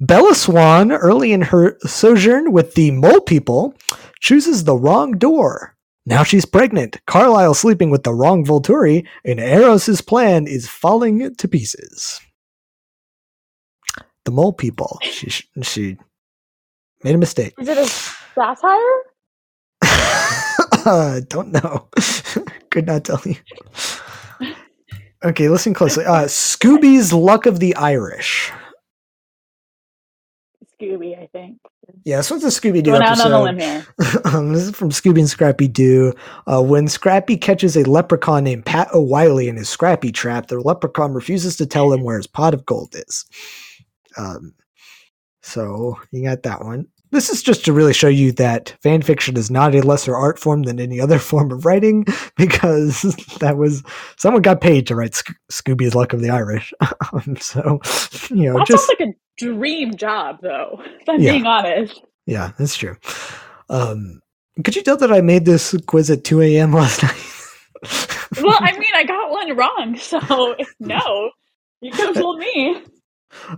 Bella Swan, early in her sojourn with the Mole People, chooses the wrong door. Now she's pregnant. Carlisle sleeping with the wrong Volturi, and Aro's plan is falling to pieces. The mole people. She she made a mistake. Is it a satire? Uh, don't know. Could not tell you. Okay, listen closely. Uh, Scooby's Luck of the Irish. Scooby, I think. Yeah, this one's a Scooby Doo Going out on here. um, this is from Scooby and Scrappy Doo. Uh, when Scrappy catches a leprechaun named Pat O'Wiley in his Scrappy trap, the leprechaun refuses to tell him where his pot of gold is. Um, so you got that one. This is just to really show you that fan fiction is not a lesser art form than any other form of writing, because that was someone got paid to write Sc- Scooby's Luck of the Irish. um, so you know, That just sounds like a dream job, though. If I'm Yeah. being honest. Yeah, that's true. Um, could you tell that I made this quiz at 2 a.m. last night? Well, I mean, I got one wrong, so no, you could have told me.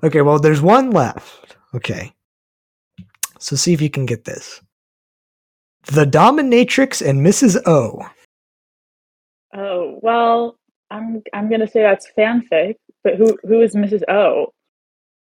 okay, well, there's one left. Okay. So see if you can get this. The Dominatrix and Mrs. O. Oh well, I'm I'm gonna say that's fanfic. But who who is Mrs. O?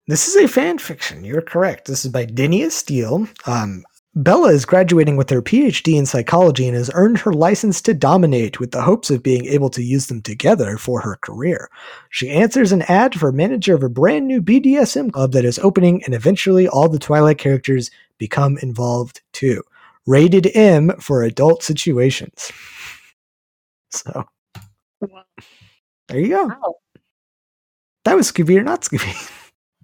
This is a fan fiction. You're correct. This is by Dinia Steele. Um, Bella is graduating with her PhD in psychology and has earned her license to dominate with the hopes of being able to use them together for her career. She answers an ad for manager of a brand new BDSM club that is opening, and eventually all the Twilight characters become involved too. Rated M for adult situations. So there you go. Wow. That was Scooby or not Scooby.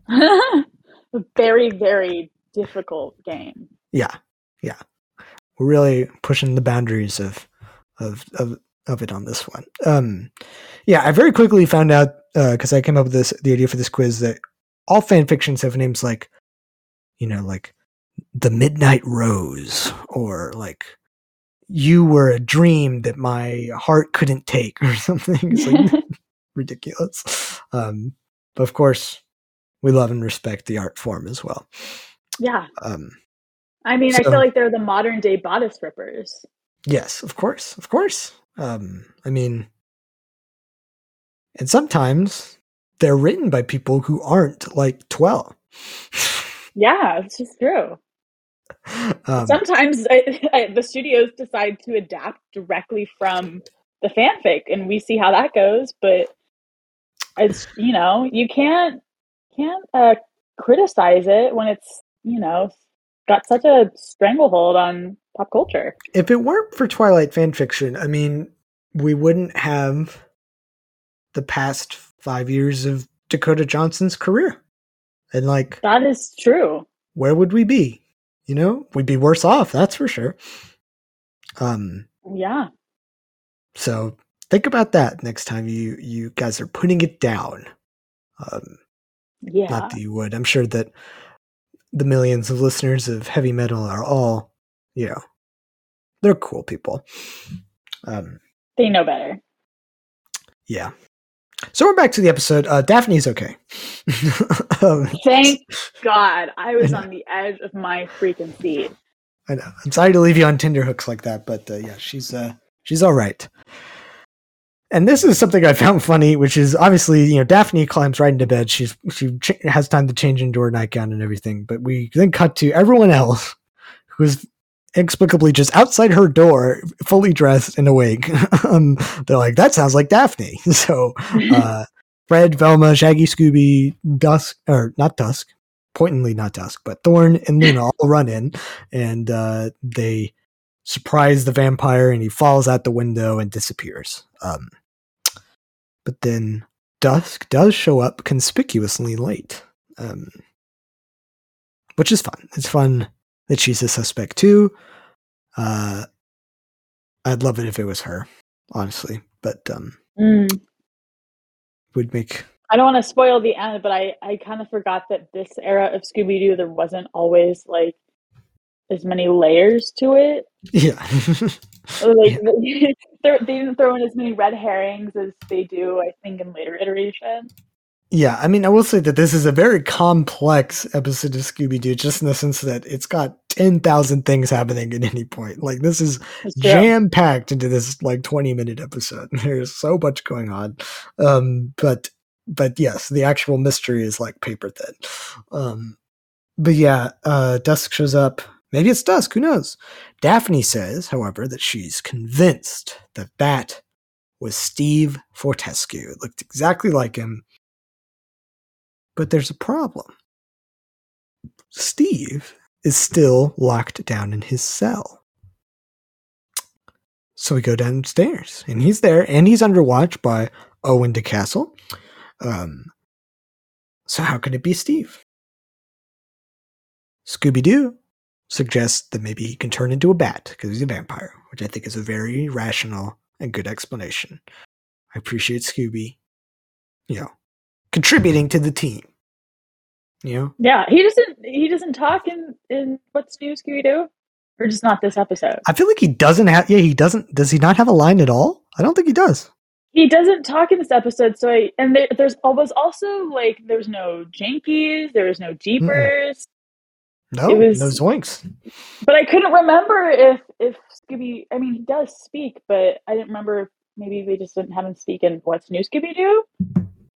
a very very difficult game. Yeah, yeah. We're really pushing the boundaries of of of of it on this one. Um, yeah, I very quickly found out because I came up with this the idea for this quiz that all fan fictions have names like, you know, like the Midnight Rose or like you were a dream that my heart couldn't take or something. It's like ridiculous. Um, but of course, we love and respect the art form as well. yeah, Um, I mean, I feel like they're the modern day bodice rippers. Yes, of course, of course. Um, I mean, and sometimes they're written by people who aren't like twelve. Yeah, it's just true. um, Sometimes I, I, the studios decide to adapt directly from the fanfic, and we see how that goes. But it's you know you can't can't uh, criticize it when it's you know got such a stranglehold on pop culture. if it weren't for Twilight fan fiction, I mean, we wouldn't have the past five years of Dakota Johnson's career, and like, That is true. where would we be? You know, we'd be worse off. That's for sure. Um, Yeah. So think about that next time you you guys are putting it down. Um, Yeah. Not that you would. I'm sure that the millions of listeners of Heavy Meddle are all, you know, they're cool people. Um, They know better. yeah. So we're back to the episode. Uh, Daphne's okay. um, Thank God. I was know. on the edge of my freaking seat. I know. I'm sorry to leave you on Tinder hooks like that, but uh, yeah, she's uh, she's all right. And this is something I found funny, which is obviously you know Daphne climbs right into bed. She's she ch- has time to change into her nightgown and everything, but we then cut to everyone else who is inexplicably just outside her door, fully dressed and awake. um, they're like, "That sounds like Daphne." So uh, Fred, Velma, Shaggy, Scooby, Dusk, or not Dusk, pointedly not Dusk, but Thorn and Luna all run in, and uh, they surprise the vampire, and he falls out the window and disappears. Um, but then Dusk does show up conspicuously late, um, which is fun. It's fun that she's a suspect too. Uh, I'd love it if it was her, honestly, but um, Mm. would make I don't want to spoil the end, but I, I kind of forgot that this era of Scooby Doo, there wasn't always like as many layers to it. yeah. Like they they didn't throw in as many red herrings as they do, I think, in later iterations. Yeah, I mean, I will say that this is a very complex episode of Scooby Doo, just in the sense that it's got 10,000 things happening at any point. Like, this is jam packed into this, like, 20 minute episode. There's so much going on. Um, but, but yes, the actual mystery is like paper thin. Um, but yeah, uh, Dusk shows up. Maybe it's Dusk, who knows? Daphne says, however, that she's convinced that that was Steve Fortescue. It looked exactly like him but there's a problem. Steve is still locked down in his cell. So we go downstairs, and he's there, and he's under watch by Owen DeCastle. Um, so how can it be Steve? Scooby Doo suggests that maybe he can turn into a bat because he's a vampire, which I think is a very rational and good explanation. I appreciate Scooby, you know, contributing to the team. You know? Yeah, he doesn't. He doesn't talk in in what's new Scooby Doo, or just not this episode. I feel like he doesn't have. Yeah, he doesn't. Does he not have a line at all? I don't think he does. He doesn't talk in this episode. So I and there, there's was also like there's no Jinkies, there was no Jeepers. No, it was, no zoinks. But I couldn't remember if if Scooby. I mean, he does speak, but I didn't remember. If maybe they just didn't have him speak in what's new Scooby Doo.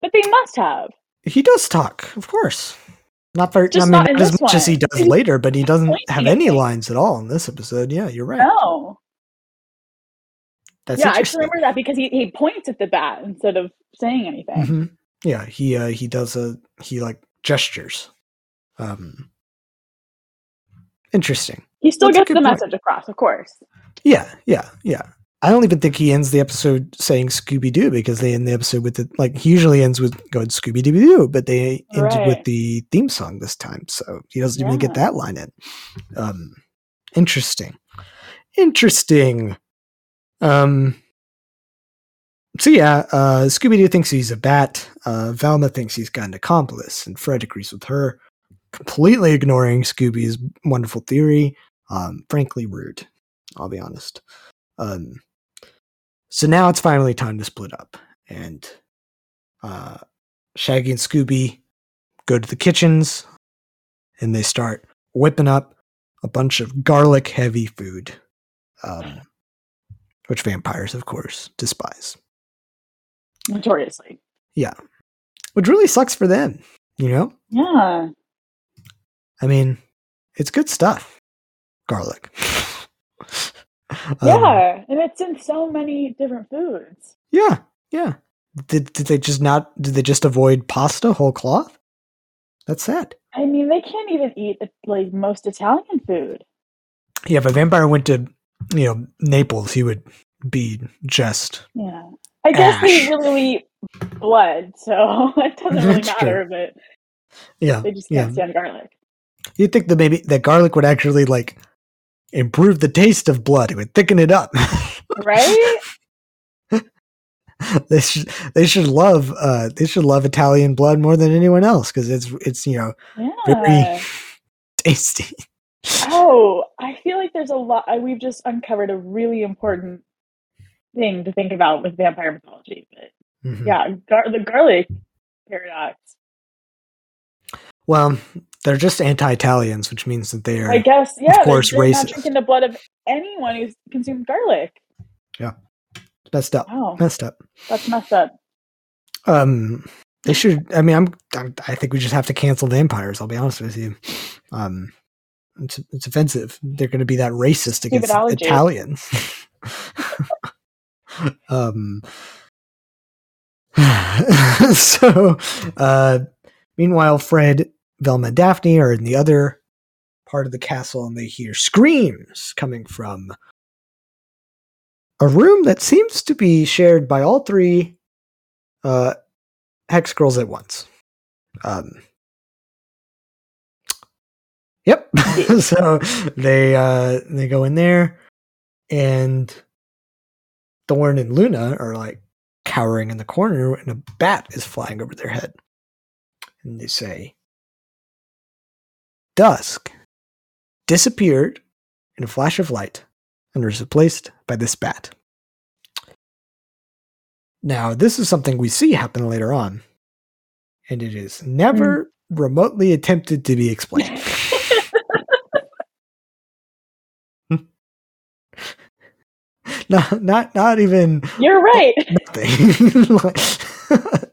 But they must have. He does talk, of course. Not very. Just I mean, not, not as much one. as he does later, but he doesn't have any lines at all in this episode. Yeah, you're right. No. That's yeah, I just remember that because he, he points at the bat instead of saying anything. Mm-hmm. Yeah, he uh, he does a he like gestures. Um, interesting. He still That's gets the point. message across, of course. Yeah, yeah, yeah. I don't even think he ends the episode saying Scooby Doo because they end the episode with the like he usually ends with going Scooby Doo Doo, but they right. with the theme song this time, so he doesn't yeah. even get that line in. Um, interesting, interesting. Um, so yeah, uh, Scooby Doo thinks he's a bat. Uh, Velma thinks he's got an accomplice, and Fred agrees with her, completely ignoring Scooby's wonderful theory. Um, frankly, rude. I'll be honest. Um, so now it's finally time to split up. And uh, Shaggy and Scooby go to the kitchens and they start whipping up a bunch of garlic heavy food, um, which vampires, of course, despise. Notoriously. Yeah. Which really sucks for them, you know? Yeah. I mean, it's good stuff. Garlic. Yeah, um, and it's in so many different foods. Yeah, yeah. Did did they just not? Did they just avoid pasta whole cloth? That's sad. I mean, they can't even eat like most Italian food. Yeah, if a vampire went to you know Naples, he would be just yeah. I guess ash. they really eat blood, so it doesn't really matter. True. But yeah, they just can't yeah. stand garlic. You'd think that maybe that garlic would actually like improve the taste of blood. It would thicken it up. right? they should they should love uh they should love Italian blood more than anyone else because it's it's you know yeah. very tasty. Oh, I feel like there's a lot. We've just uncovered a really important thing to think about with vampire mythology. But mm-hmm. yeah, gar- the garlic paradox. Well, they're just anti-Italians, which means that they are, I guess, yeah, of course, racist. Not drinking the blood of anyone who's consumed garlic. Yeah, it's messed up. Wow. Messed up. That's messed up. Um, they should. I mean, I'm, I'm. I think we just have to cancel vampires. I'll be honest with you. Um, it's it's offensive. They're going to be that racist against Italians. um. so, uh, meanwhile, Fred Velma and Daphne are in the other part of the castle and they hear screams coming from a room that seems to be shared by all three uh, hex girls at once. Um, yep. so they uh, they go in there, and Thorn and Luna are like cowering in the corner, and a bat is flying over their head. And they say, Dusk disappeared in a flash of light and was replaced by this bat. Now, this is something we see happen later on. and it is never remotely attempted to be explained. not, not, not even You're right. nothing.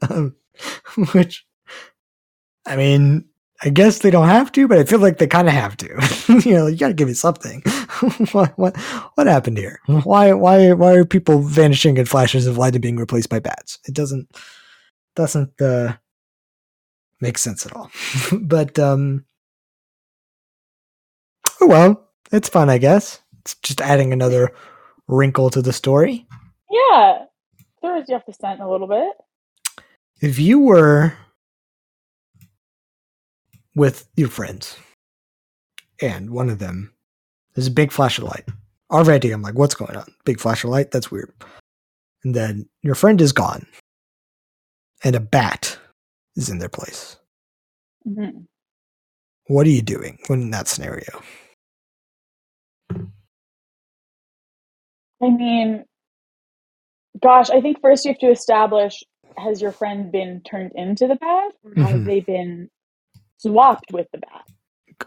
Um, which, I mean, I guess they don't have to, but I feel like they kind of have to. you know, you got to give me something. what, what, what happened here? Why, why, why are people vanishing in flashes of light and being replaced by bats? It doesn't, doesn't uh, make sense at all. but um, oh well, it's fun, I guess. It's just adding another wrinkle to the story. Yeah. Throws you off the scent a little bit. If you were with your friends and one of them there's a big flash of light. Already I'm like, what's going on? Big flash of light? That's weird. And then your friend is gone. And a bat is in their place. Mhm. What are you doing in that scenario? I mean, gosh, I think first you have to establish has your friend been turned into the bat or have Mhm. they been swapped with the bat?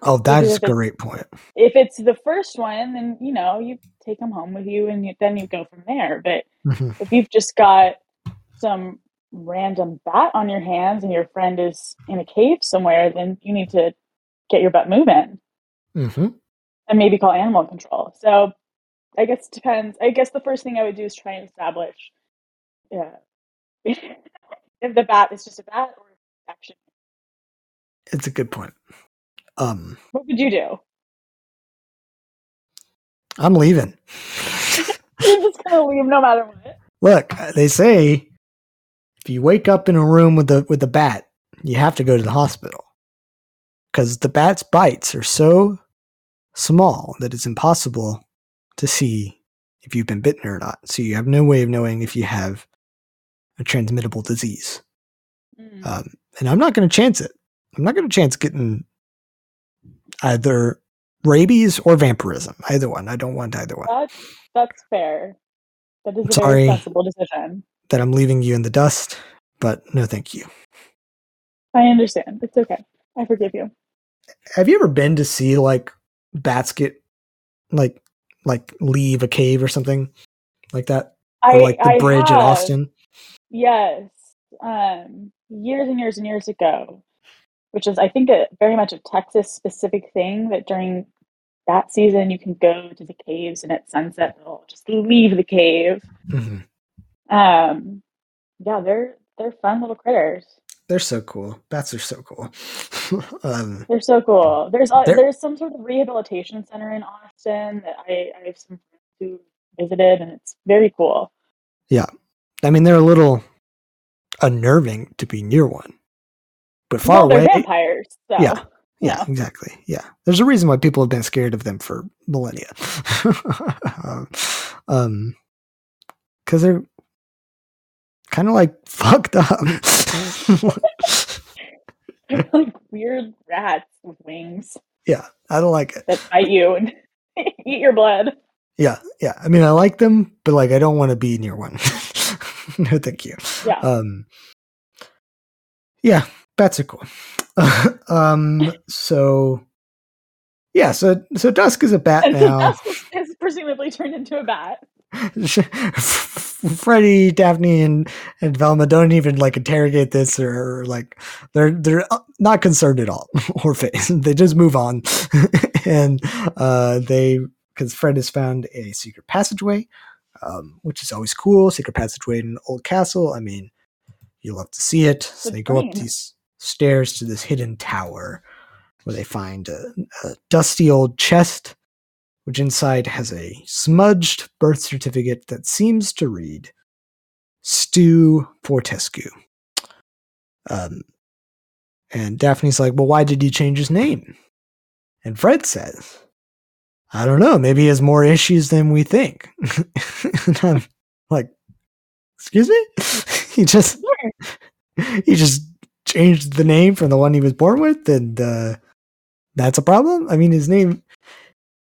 Oh, that's a great point. If it's the first one, then you know, you take them home with you and you, then you go from there. But Mhm. if you've just got some random bat on your hands and your friend is in a cave somewhere, then you need to get your butt moving Mhm. and maybe call animal control. So I guess it depends. I guess the first thing I would do is try and establish yeah, if the bat is just a bat or if it's actually. It's a good point. Um, What would you do? I'm leaving. You're just gonna leave no matter what. Look, they say if you wake up in a room with the with the bat, you have to go to the hospital because the bat's bites are so small that it's impossible to see if you've been bitten or not. So you have no way of knowing if you have a transmittable disease. Mm. Um, and I'm not going to chance it. I'm not going to chance getting either rabies or vampirism. Either one. I don't want either one. That's that's fair. That is a Sorry. very sensible decision. That I'm leaving you in the dust, but no, thank you. I understand. It's okay. I forgive you. Have you ever been to see like bats get like like leave a cave or something like that, I or like the I bridge at have. Austin? Yes. Um, years and years and years ago, which is, I think, a very much a Texas specific thing that during that season you can go to the caves and at sunset they'll just leave the cave. Mhm. Um, yeah, they're they're fun little critters. They're so cool. Bats are so cool. um, They're so cool. There's there's some sort of rehabilitation center in Austin that I, I have some friends who visited and it's very cool. Yeah, I mean, they're a little unnerving to be near one, but far well, away. vampires. So. Yeah. Yeah, Yeah. exactly. Yeah, there's a reason why people have been scared of them for millennia. um, because they're kind of like fucked up. They're like weird rats with wings yeah, I don't like it. that bite you and eat your blood. Yeah, yeah. I mean, I like them, but like, I don't want to be near one. no, thank you. Yeah. Um, yeah, bats are cool. um, so yeah, so so Dusk is a bat And now. Dusk is, presumably turned into a bat. Freddie, Daphne, and and Velma don't even like interrogate this or like they're they're uh, not concerned at all or face. They just move on, and uh, they because Fred has found a secret passageway, um, which is always cool. Secret passageway in an old castle. I mean, you love to see it. So Good they go up these stairs to this hidden tower where they find a, a dusty old chest which inside has a smudged birth certificate that seems to read Stu Fortescue. Um, and Daphne's like, Well, why did he change his name? And Fred says, I don't know. Maybe he has more issues than we think. and I'm like, Excuse me? he just he just changed the name from the one he was born with, and uh, that's a problem. I mean, his name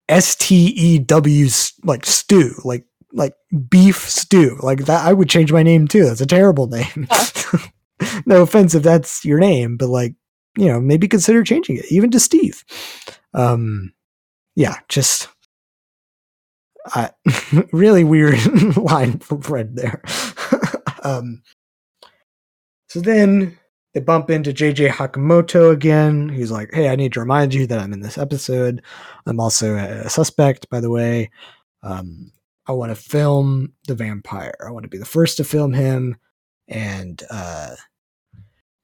S T E W like stew, like like beef stew, like that. I would change my name too. That's a terrible name. no offense if that's your name, but like, you know, maybe consider changing it, even to Steve. Um, yeah, just uh, really weird line from Fred there. um, so then they bump into JJ Hakamoto again. He's like, "Hey, I need to remind you that I'm in this episode. I'm also a suspect, by the way. Um, I want to film the vampire. I want to be the first to film him. And uh,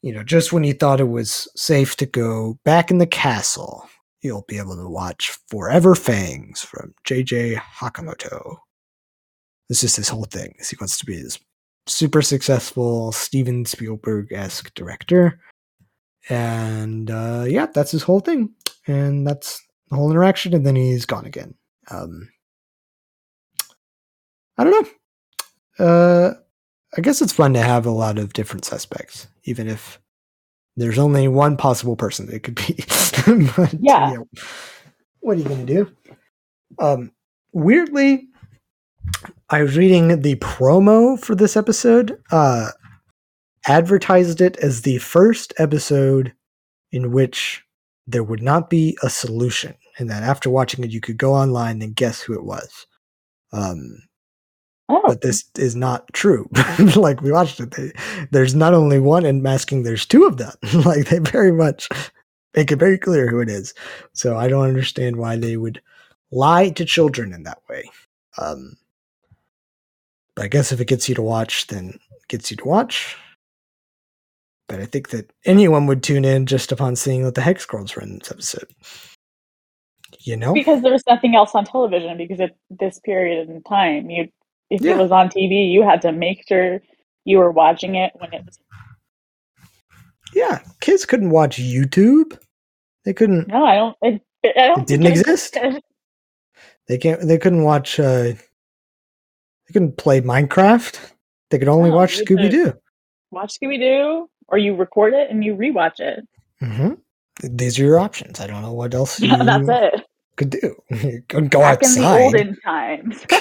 you know, just when you thought it was safe to go back in the castle, you'll be able to watch Forever Fangs from JJ Hakamoto. This is this whole thing. He wants to be this super successful Steven Spielberg esque director. And uh, yeah, that's his whole thing. And that's the whole interaction. And then he's gone again. Um, I don't know. Uh, I guess it's fun to have a lot of different suspects, even if there's only one possible person it could be. but, yeah. What are you going to do? Um, weirdly, I was reading the promo for this episode. Uh, advertised it as the first episode in which there would not be a solution, and that after watching it, you could go online and guess who it was. Um, Oh. But this is not true. like we watched it, they, there's not only one in masking. there's two of them. like they very much make it very clear who it is. So I don't understand why they would lie to children in that way. Um, I guess if it gets you to watch, then it gets you to watch. But I think that anyone would tune in just upon seeing that the Hex Girls were in this episode. You know? Because there was nothing else on television because at this period in time, you if Yeah. it was on TV, you had to make sure you were watching it when it was. Yeah, kids couldn't watch YouTube. They couldn't. No, I don't. It, I don't It didn't exist? They can't. They couldn't watch. Uh, they couldn't play Minecraft. They could only No, watch Scooby Doo. Watch Scooby Doo, or you record it and you rewatch it. hmm These are your options. I don't know what else you Yeah, that's it. could do. You couldn't go Back in the olden times.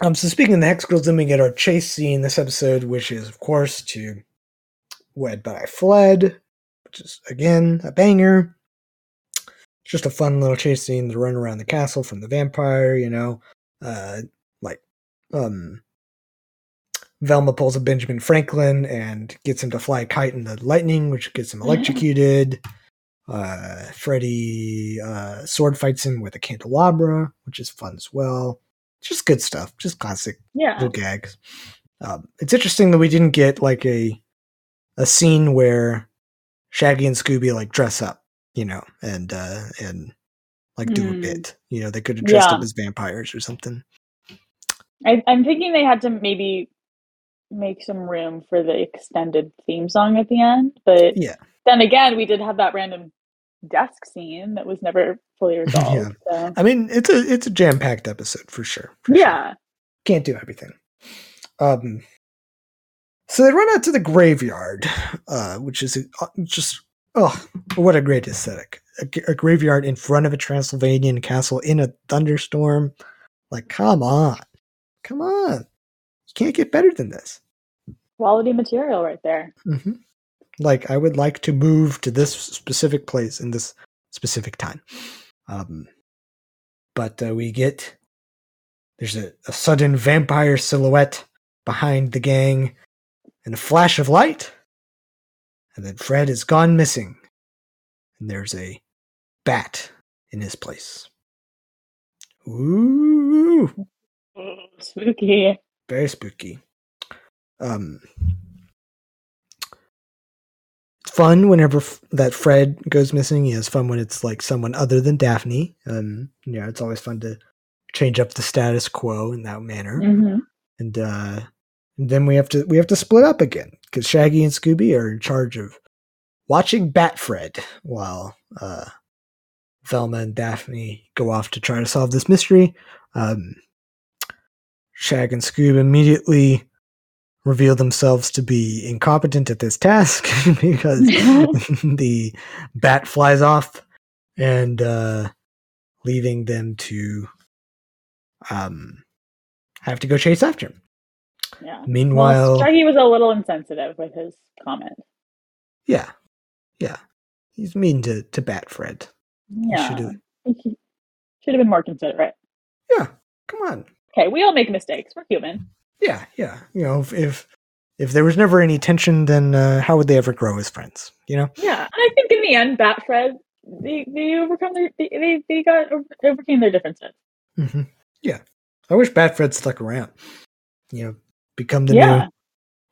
Um, so speaking of the Hex Girls, then we get our chase scene this episode, which is of course to Wed But I Fled, which is again a banger. Just a fun little chase scene to run around the castle from the vampire, you know. Uh like um Velma pulls a Benjamin Franklin and gets him to fly a kite in the lightning, which gets him electrocuted. Uh Freddy uh sword fights him with a candelabra, which is fun as well just good stuff, just classic yeah. little gags. Um, it's interesting that we didn't get like a a scene where Shaggy and Scooby like dress up, you know, and uh and like do a Hmm. bit. You know, they could have dressed up as vampires or something. I, I'm thinking they had to maybe make some room for the extended theme song at the end, but Yeah. then again, we did have that random desk scene that was never fully resolved. Yeah. So I mean, it's a it's a jam packed episode for sure. for sure. yeah, can't do everything. Um, so they run out to the graveyard, uh, which is just oh, what a great aesthetic! A graveyard in front of a Transylvanian castle in a thunderstorm. Like, come on, come on! You can't get better than this. quality material right there. hmm Like, I would like to move to this specific place in this specific time. Um, but uh, we get there's a, a sudden vampire silhouette behind the gang, and a flash of light, and then Fred is gone missing, and there's a bat in his place. Ooh, Spooky. very spooky. Um, it's fun whenever f- that Fred goes missing. He has fun when it's like someone other than Daphne. Um, you know, it's always fun to change up the status quo in that manner. hmm And, uh, and then we have to we have to split up again because Shaggy and Scooby are in charge of watching Batfred while uh, Velma and Daphne go off to try to solve this mystery. Um, Shag and Scoob immediately reveal themselves to be incompetent at this task because the bat flies off and uh, leaving them to um, have to go chase after him. Yeah. Meanwhile, well, was a little insensitive with his comment. Yeah, yeah, he's mean to to Bat Fred. Yeah, should have been more considerate. Yeah, come on. Okay, we all make mistakes. We're human. Yeah, yeah. You know, if if, if there was never any tension, then uh, how would they ever grow as friends? You know? Yeah, and I think in the end, Bat Fred they they overcome their they they, they got overcame their differences. Mm-hmm. Yeah, I wish Bat Fred stuck around. You know, become the yeah. new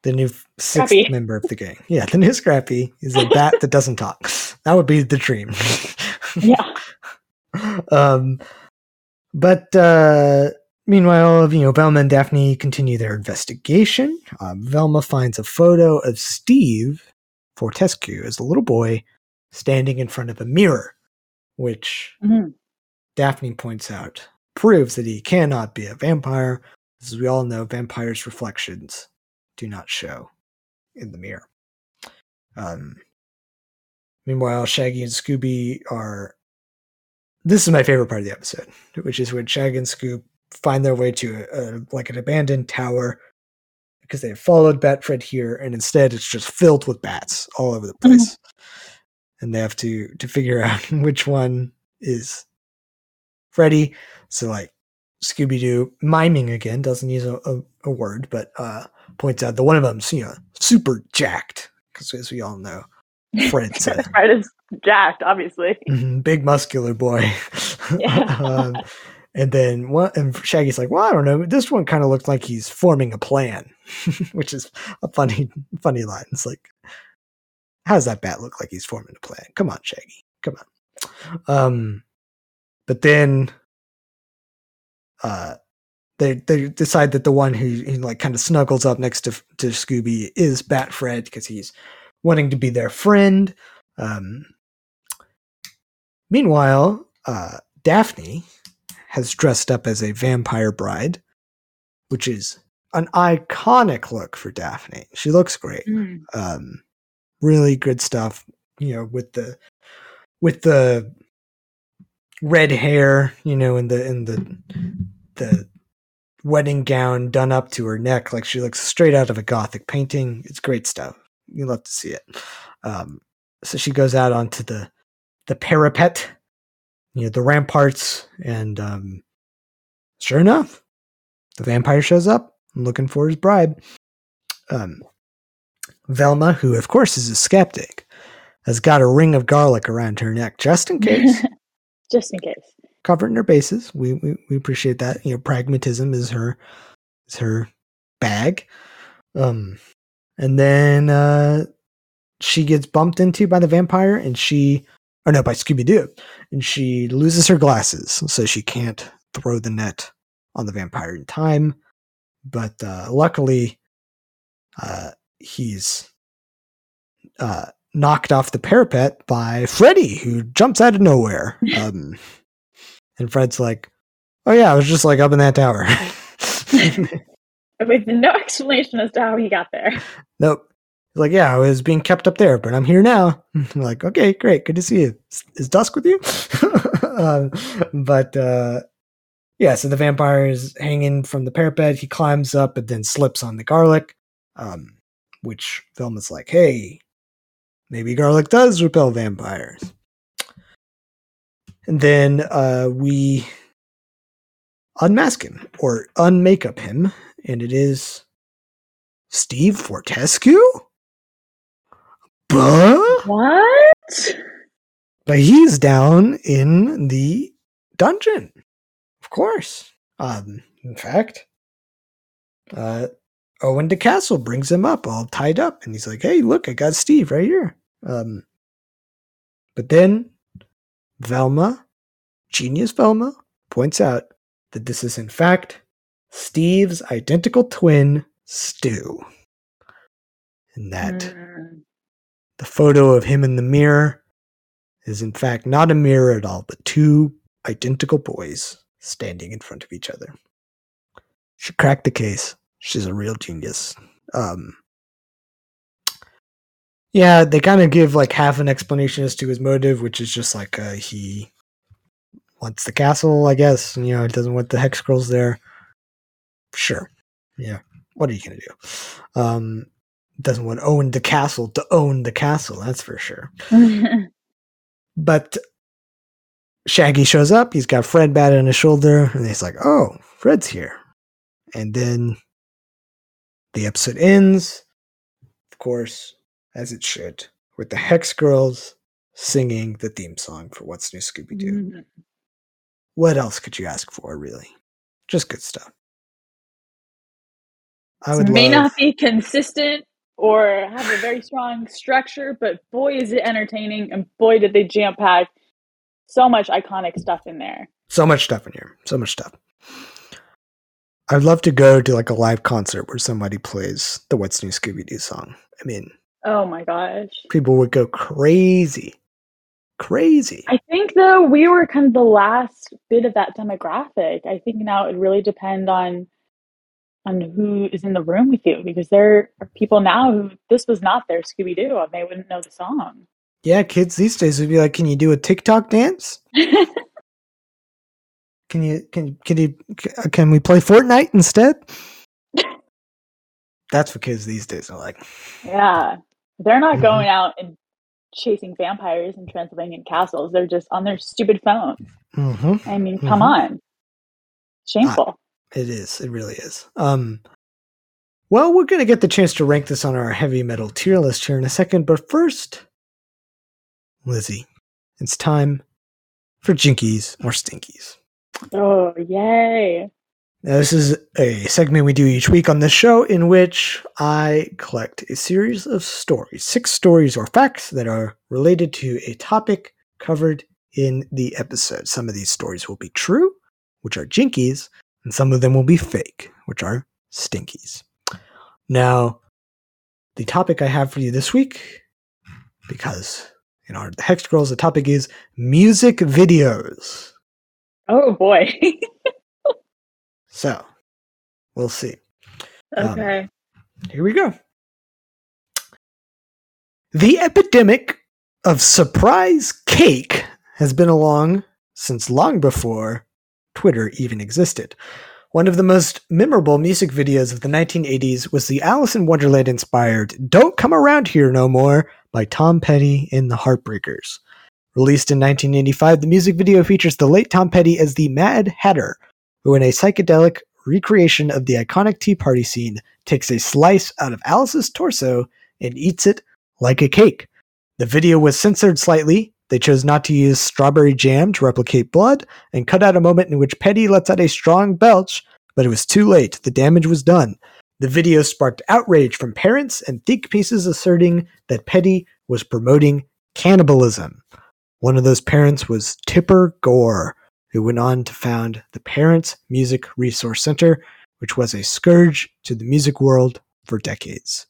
the new sixth Scrappy. member of the gang. Yeah, the new Scrappy is a bat that doesn't talk. That would be the dream. yeah. Um, but uh, meanwhile, you know, Velma and Daphne continue their investigation. Um, Velma finds a photo of Steve Fortescue as a little boy standing in front of a mirror, which mm-hmm. Daphne points out proves that he cannot be a vampire. As we all know, vampires' reflections do not show in the mirror. Um, meanwhile, Shaggy and Scooby are. This is my favorite part of the episode, which is when Shaggy and Scoob find their way to a, a, like an abandoned tower because they have followed Batfred here, and instead it's just filled with bats all over the mm-hmm. place, mm-hmm. and they have to to figure out which one is Freddy. So like Scooby Doo miming again doesn't use a, a, a word, but uh, points out that one of them's you know super jacked because as we all know, Fred's a, Fred is jacked, obviously, mm-hmm, big muscular boy. Yeah. um, and then one, and Shaggy's like, well, I don't know. This one kind of looks like he's forming a plan, which is a funny, funny line. It's like, how does that bat look like he's forming a plan? Come on, Shaggy, come on. Um, but then, uh, they they decide that the one who, who like kind of snuggles up next to to Scooby is Bat Fred because he's wanting to be their friend. Um, meanwhile, uh, Daphne has dressed up as a vampire bride, which is an iconic look for Daphne. She looks great. Mm. Um, really good stuff. You know, with the with the red hair, you know, and the and the the wedding gown done up to her neck like she looks straight out of a gothic painting. It's great stuff. You love to see it. Um, so she goes out onto the the parapet, you know, the ramparts, and um, sure enough, the vampire shows up looking for his bride. Um, Velma, who of course is a skeptic, has got a ring of garlic around her neck just in case. just in case covering their bases. We, we we appreciate that. You know, pragmatism is her is her bag. Um, and then uh, she gets bumped into by the vampire, and she, or no, by Scooby Doo, and she loses her glasses, so she can't throw the net on the vampire in time. But uh, luckily, uh, he's uh, knocked off the parapet by Freddy, who jumps out of nowhere. Um, and Fred's like, "Oh yeah, I was just like up in that tower." With no explanation as to how he got there. Nope. He's like, "Yeah, I was being kept up there, but I'm here now." I'm like, "Okay, great, good to see you." Is Dusk with you? uh, but uh, yeah, so the vampire is hanging from the parapet. He climbs up and then slips on the garlic, um, which Velma's like, "Hey, maybe garlic does repel vampires." And then uh, we unmask him or unmakeup him, and it is Steve Fortescue. But what? But he's down in the dungeon, of course. Um, in fact, uh, Owen DeCastle brings him up all tied up, and he's like, "Hey, look, I got Steve right here." Um, but then Velma, genius Velma, points out that this is in fact Steve's identical twin, Stu. And that mm. the photo of him in the mirror is in fact not a mirror at all, but two identical boys standing in front of each other. She cracked the case. She's a real genius. Um, yeah, they kind of give like half an explanation as to his motive, which is just like uh, he wants the castle, I guess. You know, he doesn't want the hex scrolls there. Sure. Yeah. what are you going to do? Um, doesn't want to own the castle to own the castle, that's for sure. but Shaggy shows up. He's got Fred bat on his shoulder, and he's like, "Oh, Fred's here." And then the episode ends, of course, as it should, with the Hex Girls singing the theme song for What's New Scooby Doo. Mm-hmm. What else could you ask for, really? Just good stuff. I It may love, not be consistent or have a very strong structure, but boy, is it entertaining, and boy, did they jam pack so much iconic stuff in there. so much stuff in here. So much stuff. I'd love to go to like a live concert where somebody plays the What's New Scooby Doo song. I mean, Oh my gosh. people would go crazy. Crazy. I think though we were kind of the last bit of that demographic. I think now it really depend on on who is in the room with you because there are people now who this was not their Scooby Doo and they wouldn't know the song. Yeah, kids these days would be like, "Can you do a TikTok dance? Can you can can you can we play Fortnite instead?" That's what kids these days are like. yeah. They're not Mhm. going out and chasing vampires in Transylvanian castles. They're just on their stupid phone. hmm I mean, come Mhm. on. Shameful. It is. It really is. Um, well, we're going to get the chance to rank this on our Heavy Meddle tier list here in a second, but first, Lizzy, it's time for Jinkies or Stinkies. Oh, yay. Now, this is a segment we do each week on this show in which I collect a series of stories, six stories or facts that are related to a topic covered in the episode. Some of these stories will be true, which are jinkies, and some of them will be fake, which are stinkies. Now, the topic I have for you this week, because in our the Hex Girls, the topic is music videos. Oh boy. So, we'll see. Um, okay. Here we go. The epidemic of surprise cake has been along since long before Twitter even existed. One of the most memorable music videos of the 1980s was the Alice in Wonderland inspired Don't Come Around Here No More by Tom Petty and the Heartbreakers. Released in 1985, the music video features the late Tom Petty as the Mad Hatter, who, in a psychedelic recreation of the iconic Tea Party scene, takes a slice out of Alice's torso and eats it like a cake. The video was censored slightly. They chose not to use strawberry jam to replicate blood and cut out a moment in which Petty lets out a strong belch, but it was too late. The damage was done. The video sparked outrage from parents and think pieces asserting that Petty was promoting cannibalism. One of those parents was Tipper Gore, who went on to found the Parents Music Resource Center, which was a scourge to the music world for decades.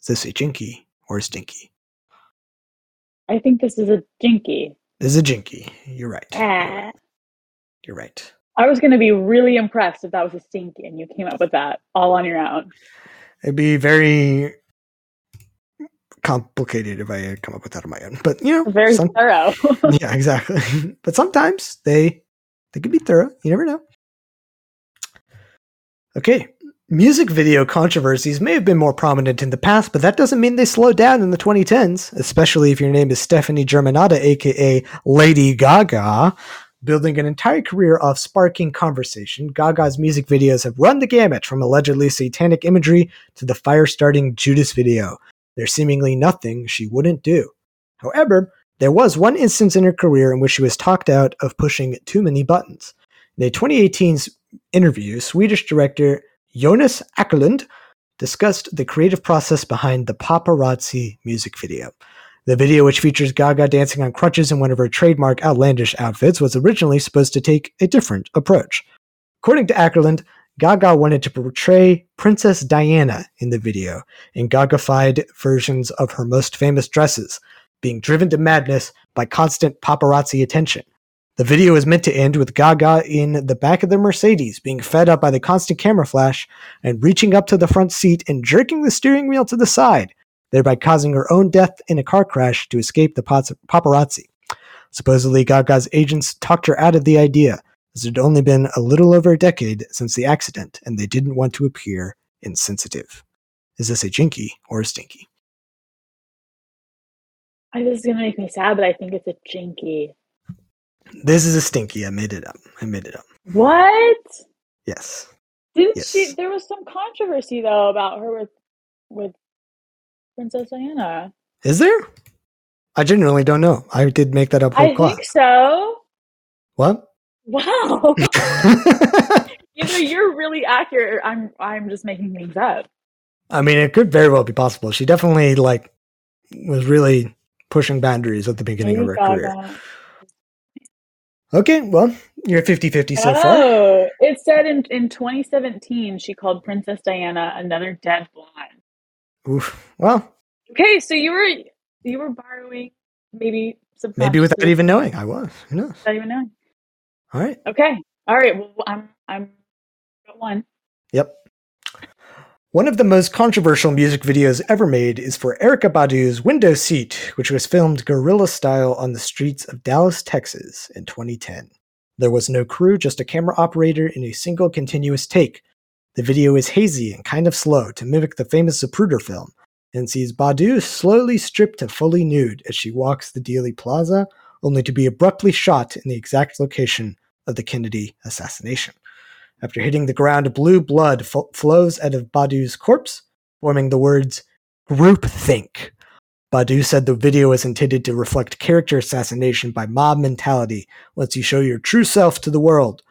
Is this a jinky or a stinky? I think this is a jinky. This is a jinky. You're right. Ah. You're right. I was going to be really impressed if that was a stinky and you came up with that all on your own. It'd be very complicated if I had come up with that on my own. But you know, Very some- thorough. yeah, exactly. but sometimes they they could be thorough. You never know. Okay. Music video controversies may have been more prominent in the past, but that doesn't mean they slowed down in the 2010s, especially if your name is Stefani Germanotta, aka Lady Gaga. Building an entire career off sparking conversation, Gaga's music videos have run the gamut from allegedly satanic imagery to the fire starting Judas video. There's seemingly nothing she wouldn't do. However, there was one instance in her career in which she was talked out of pushing too many buttons. In a 2018 interview, Swedish director Jonas Åkerlund discussed the creative process behind the paparazzi music video. The video, which features Gaga dancing on crutches in one of her trademark outlandish outfits, was originally supposed to take a different approach. According to Åkerlund, Gaga wanted to portray Princess Diana in the video in Gagafied versions of her most famous dresses, being driven to madness by constant paparazzi attention. The video is meant to end with Gaga in the back of the Mercedes, being fed up by the constant camera flash and reaching up to the front seat and jerking the steering wheel to the side, thereby causing her own death in a car crash to escape the paparazzi. Supposedly, Gaga's agents talked her out of the idea, as it had only been a little over a decade since the accident, and they didn't want to appear insensitive. Is this a jinky or a stinky? I this is gonna make me sad, but I think it's a jinky. This is a stinky. I made it up. I made it up. What? Yes. Didn't Yes. she? There was some controversy though about her with with Princess Diana. Is there? I genuinely don't know. I did make that up whole I class. think so. What? Wow. Either you're really accurate, or I'm I'm just making things up. I mean, it could very well be possible. She definitely like was really pushing boundaries at the beginning of her career. Okay, well, you're 50-50 so far. Oh, it said in in 2017 she called Princess Diana another dead blonde. Oof. Well, Okay, so you were you were borrowing maybe maybe without even knowing, I was. Who knows? without even knowing. All right. Okay, all right. Well, I'm I'm got one. Yep. One of the most controversial music videos ever made is for Erykah Badu's Window Seat, which was filmed guerrilla style on the streets of Dallas, Texas in 2010. There was no crew, just a camera operator in a single continuous take. The video is hazy and kind of slow to mimic the famous Zapruder film, and sees Badu slowly stripped to fully nude as she walks the Dealey Plaza, only to be abruptly shot in the exact location of the Kennedy assassination. After hitting the ground, blue blood flows out of Badu's corpse, forming the words groupthink. Badu said the video was intended to reflect character assassination by mob mentality once you show your true self to the world.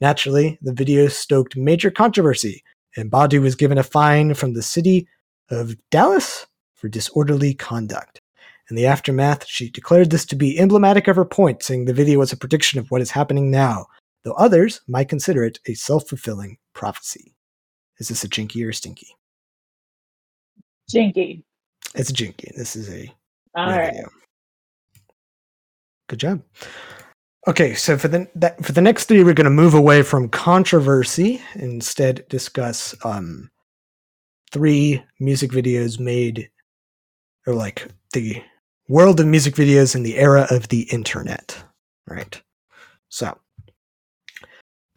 Naturally, the video stoked major controversy, and Badu was given a fine from the city of Dallas for disorderly conduct. In the aftermath, she declared this to be emblematic of her point, saying the video was a prediction of what is happening now, though others might consider it a self fulfilling prophecy. Is this a jinky or a stinky? Jinky. It's a jinky. This is a All right. video. Good job. Okay, so for the that, for the next three, we're going to move away from controversy, instead discuss um, three music videos made, or like the world of music videos in the era of the internet. Right. So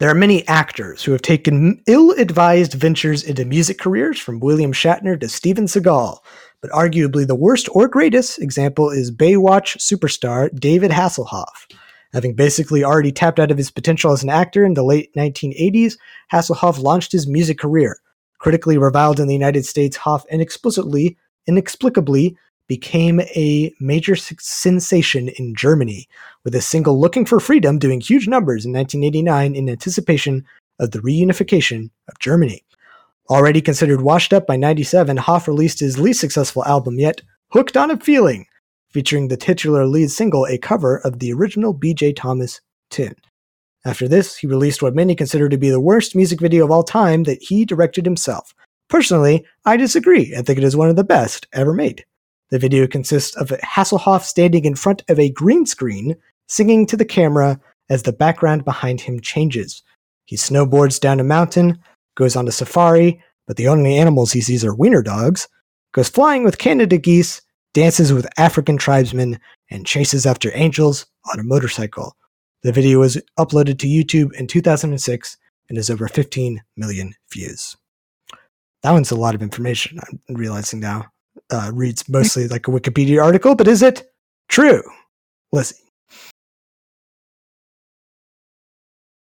there are many actors who have taken ill-advised ventures into music careers, from William Shatner to Steven Seagal. But arguably the worst or greatest example is Baywatch superstar David Hasselhoff. Having basically already tapped out of his potential as an actor in the late 1980s, Hasselhoff launched his music career. Critically reviled in the United States, Hoff inexplicably, inexplicably became a major sensation in Germany, with a single Looking for Freedom doing huge numbers in 1989 in anticipation of the reunification of Germany. Already considered washed up by 97, Hoff released his least successful album yet, Hooked on a Feeling, featuring the titular lead single, a cover of the original BJ Thomas tune. After this, he released what many consider to be the worst music video of all time that he directed himself. Personally, I disagree. and think it is one of the best ever made. The video consists of Hasselhoff standing in front of a green screen, singing to the camera as the background behind him changes. He snowboards down a mountain, goes on a safari, but the only animals he sees are wiener dogs, goes flying with Canada geese, dances with African tribesmen, and chases after angels on a motorcycle. The video was uploaded to YouTube in 2006 and has over 15 million views. That one's a lot of information, I'm realizing now. Uh, reads mostly like a Wikipedia article, but is it true? Lizzy.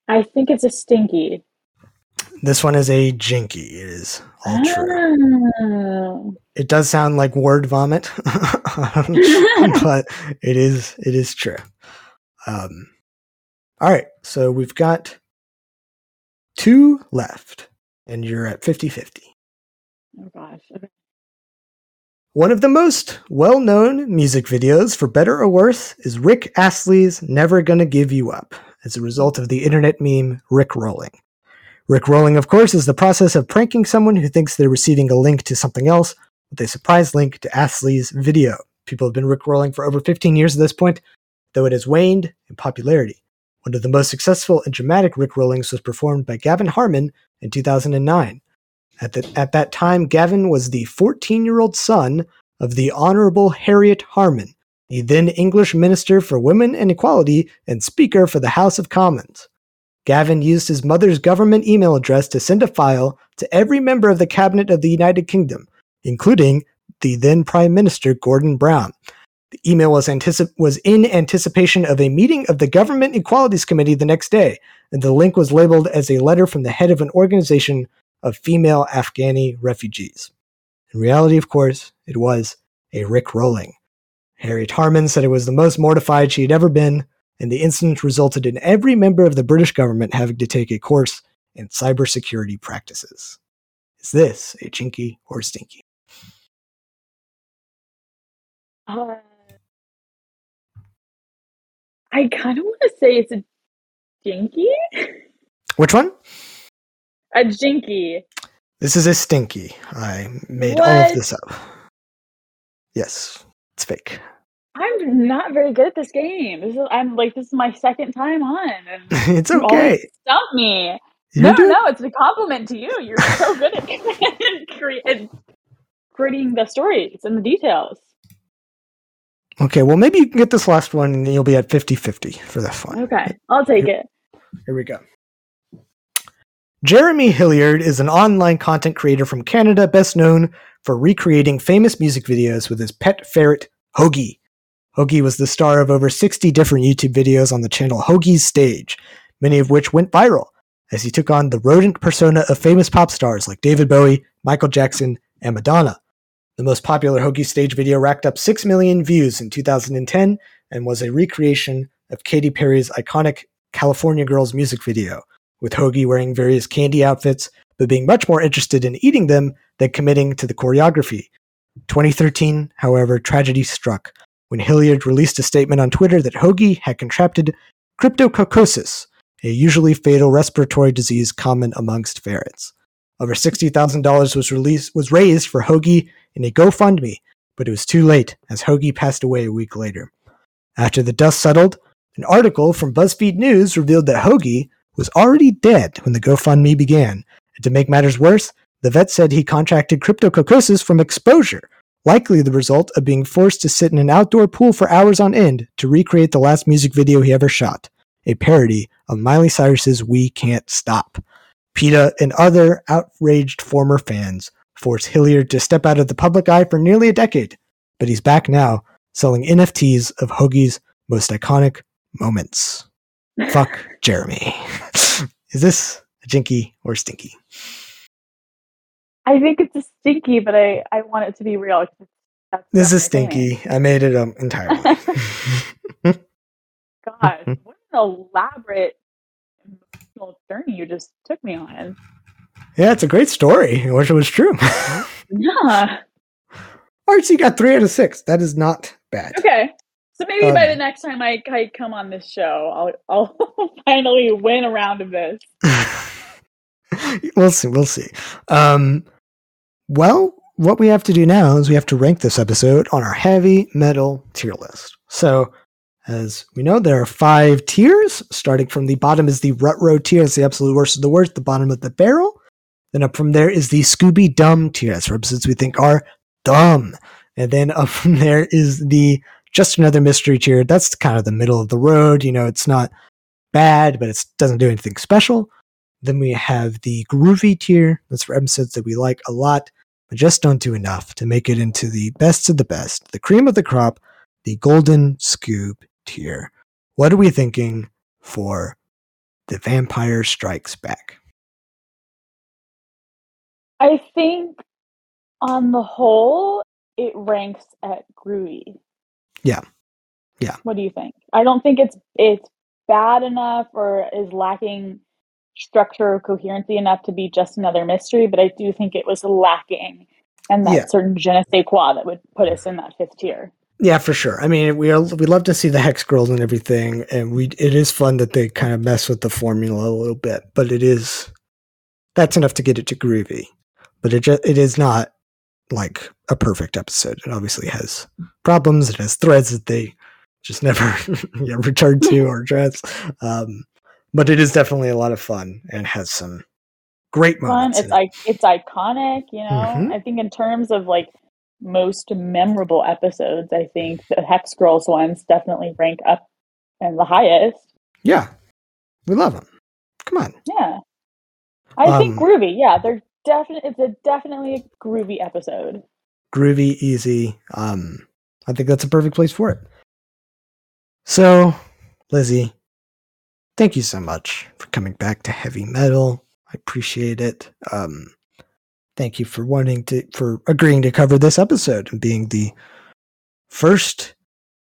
I think it's a stinky. This one is a jinky. It is all true. Oh. It does sound like word vomit, but it is it is true. Um, all right, so we've got two left, and you're at 50 50. Oh gosh. Okay. One of the most well known music videos, for better or worse, is Rick Astley's Never Gonna Give You Up, as a result of the internet meme Rick Rolling. Rick Rolling, of course, is the process of pranking someone who thinks they're receiving a link to something else with a surprise link to Astley's video. People have been Rick Rolling for over 15 years at this point, though it has waned in popularity. One of the most successful and dramatic Rick Rollings was performed by Gavin Harman in 2009. At, the, at that time, Gavin was the 14 year old son of the Honorable Harriet Harman, the then English Minister for Women and Equality and Speaker for the House of Commons. Gavin used his mother's government email address to send a file to every member of the cabinet of the United Kingdom, including the then Prime Minister Gordon Brown. The email was, anticip- was in anticipation of a meeting of the Government Equalities Committee the next day, and the link was labeled as a letter from the head of an organization of female Afghani refugees. In reality, of course, it was a Rick Rolling. Harriet Harman said it was the most mortified she had ever been, and the incident resulted in every member of the British government having to take a course in cybersecurity practices. Is this a chinky or stinky? Uh, I kind of want to say it's a jinky. Which one? A jinky. This is a stinky. I made all of this up. Yes, it's fake. I'm not very good at this game. This is I'm like this is my second time on, and it's okay. stump me. You no, no, it's a compliment to you. You're so good at, cre- at creating the stories and the details. Okay, well, maybe you can get this last one and you'll be at 50 50 for this one. Okay, I'll take it. Here we go. Jeremy Hilliard is an online content creator from Canada, best known for recreating famous music videos with his pet ferret, Hoagie. Hoagie was the star of over 60 different YouTube videos on the channel Hoagie's Stage, many of which went viral as he took on the rodent persona of famous pop stars like David Bowie, Michael Jackson, and Madonna. The most popular Hoagie Stage video racked up 6 million views in 2010 and was a recreation of Katy Perry's iconic California Girls music video, with Hoagie wearing various candy outfits, but being much more interested in eating them than committing to the choreography. 2013, however, tragedy struck when Hilliard released a statement on Twitter that Hoagie had contracted cryptococcosis, a usually fatal respiratory disease common amongst ferrets. Over $60,000 was released was raised for Hoagie in a GoFundMe, but it was too late as Hoagie passed away a week later. After the dust settled, an article from BuzzFeed News revealed that Hoagie was already dead when the GoFundMe began. And to make matters worse, the vet said he contracted cryptococcosis from exposure, likely the result of being forced to sit in an outdoor pool for hours on end to recreate the last music video he ever shot, a parody of Miley Cyrus's We Can't Stop. PETA and other outraged former fans forced Hilliard to step out of the public eye for nearly a decade, but he's back now selling NFTs of Hoagie's most iconic moments. Fuck Jeremy. Is this a jinky or stinky? I think it's a stinky, but I, I want it to be real. This is stinky. I made it up entirely. God, what an elaborate emotional journey you just took me on. yeah, it's a great story. I wish it was true. Yeah. Archie got three out of six. That is not bad. Okay. So maybe by Um, the next time I, I come on this show, I'll I'll finally win a round of this. we'll see. We'll see. Um, well, what we have to do now is we have to rank this episode on our Heavy Meddle tier list. So, as we know, there are five tiers. Starting from the bottom is the rut row tier. It's the absolute worst of the worst. The bottom of the barrel. Then up from there is the Scooby Dumb tier. That's for episodes we think are dumb. And then up from there is the just another mystery tier. That's kind of the middle of the road. You know, it's not bad, but it doesn't do anything special. Then we have the groovy tier. That's for episodes that we like a lot, but just don't do enough to make it into the best of the best, the cream of the crop, the golden scoop tier. What are we thinking for the Vampire Strikes Back? I think on the whole, it ranks at groovy. Yeah. Yeah. What do you think? I don't think it's it's bad enough or is lacking structure or coherency enough to be just another mystery, but I do think it was lacking and that Yeah. certain je ne sais quoi that would put us in that fifth tier. Yeah, for sure. I mean, we are we love to see the hex girls and everything, and we it is fun that they kind of mess with the formula a little bit, but it is that's enough to get it to groovy. But it just, it is not like a perfect episode. It obviously has problems. It has threads that they just never yeah, return to or address. Um, but it is definitely a lot of fun and has some great moments. It's in it. like it's iconic, you know. Mhm. I think in terms of like most memorable episodes, I think the Hex Girls ones definitely rank up and the highest. Yeah, we love them. Come on. Yeah. I think Um, groovy. Yeah, they're definitely. It's a definitely a groovy episode. groovy, easy. Um, I think that's a perfect place for it. So, Lizzy, thank you so much for coming back to Heavy Meddle. I appreciate it. Um, thank you for wanting to for agreeing to cover this episode and being the first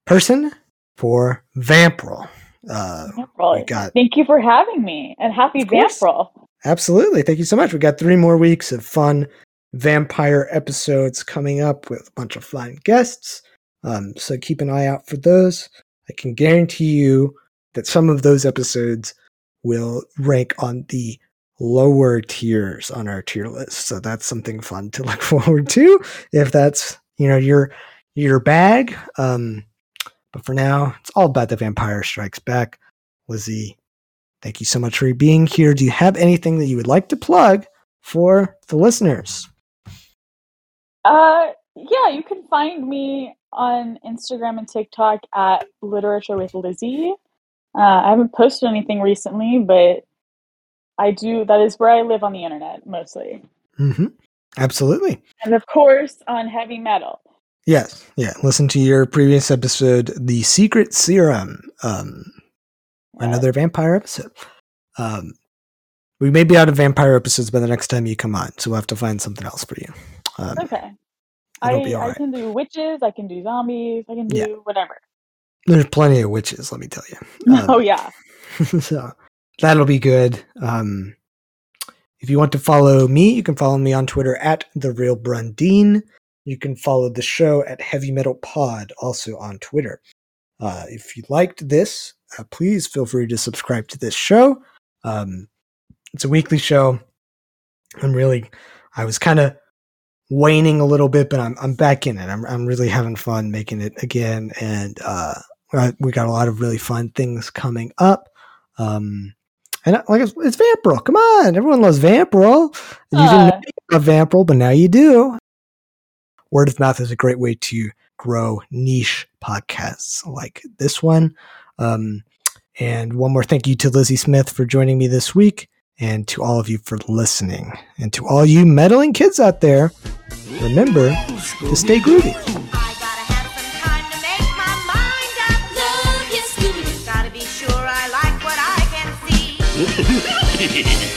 person for Vampril. Uh, Vampril. got Thank you for having me, and happy. Vampril. Absolutely. Thank you so much. We got three more weeks of fun vampire episodes coming up with a bunch of flying guests. Um, so keep an eye out for those. I can guarantee you that some of those episodes will rank on the lower tiers on our tier list. So that's something fun to look forward to if that's, you know, your your bag. Um, but for now, it's all about the Vampire Strikes Back. Lizzy, Thank you so much for being here. Do you have anything that you would like to plug for the listeners? Uh, yeah, you can find me on Instagram and TikTok at Literature with Lizzie. Uh, I haven't posted anything recently, but I do. That is where I live on the internet mostly, hmm Absolutely. and of course on Heavy Meddle. Yes. Yeah. Listen to your previous episode, The Secret Serum, um, another vampire episode. Um, we may be out of vampire episodes by the next time you come on, so we'll have to find something else for you. Um, Okay. I, I right. can do witches. I can do zombies. I can do Yeah. whatever. There's plenty of witches, let me tell you. Um, oh yeah. so that'll be good. Um, if you want to follow me, you can follow me on Twitter at the real Brundine. You can follow the show at Heavy Meddle Pod, also on Twitter. Uh, if you liked this, uh, please feel free to subscribe to this show. Um, it's a weekly show. I'm really, I was kind of waning a little bit, but I'm I'm back in it. I'm I'm really having fun making it again, and uh, we got a lot of really fun things coming up. Um, and like it's, it's Vampril. Come on, everyone loves Vampril. You didn't know Uh, you love Vampril, but now you do. Word of mouth is a great way to grow niche podcasts like this one. Um, and one more thank you to Lizzy Smith for joining me this week, and to all of you for listening, and to all you meddling kids out there. Remember to stay groovy. I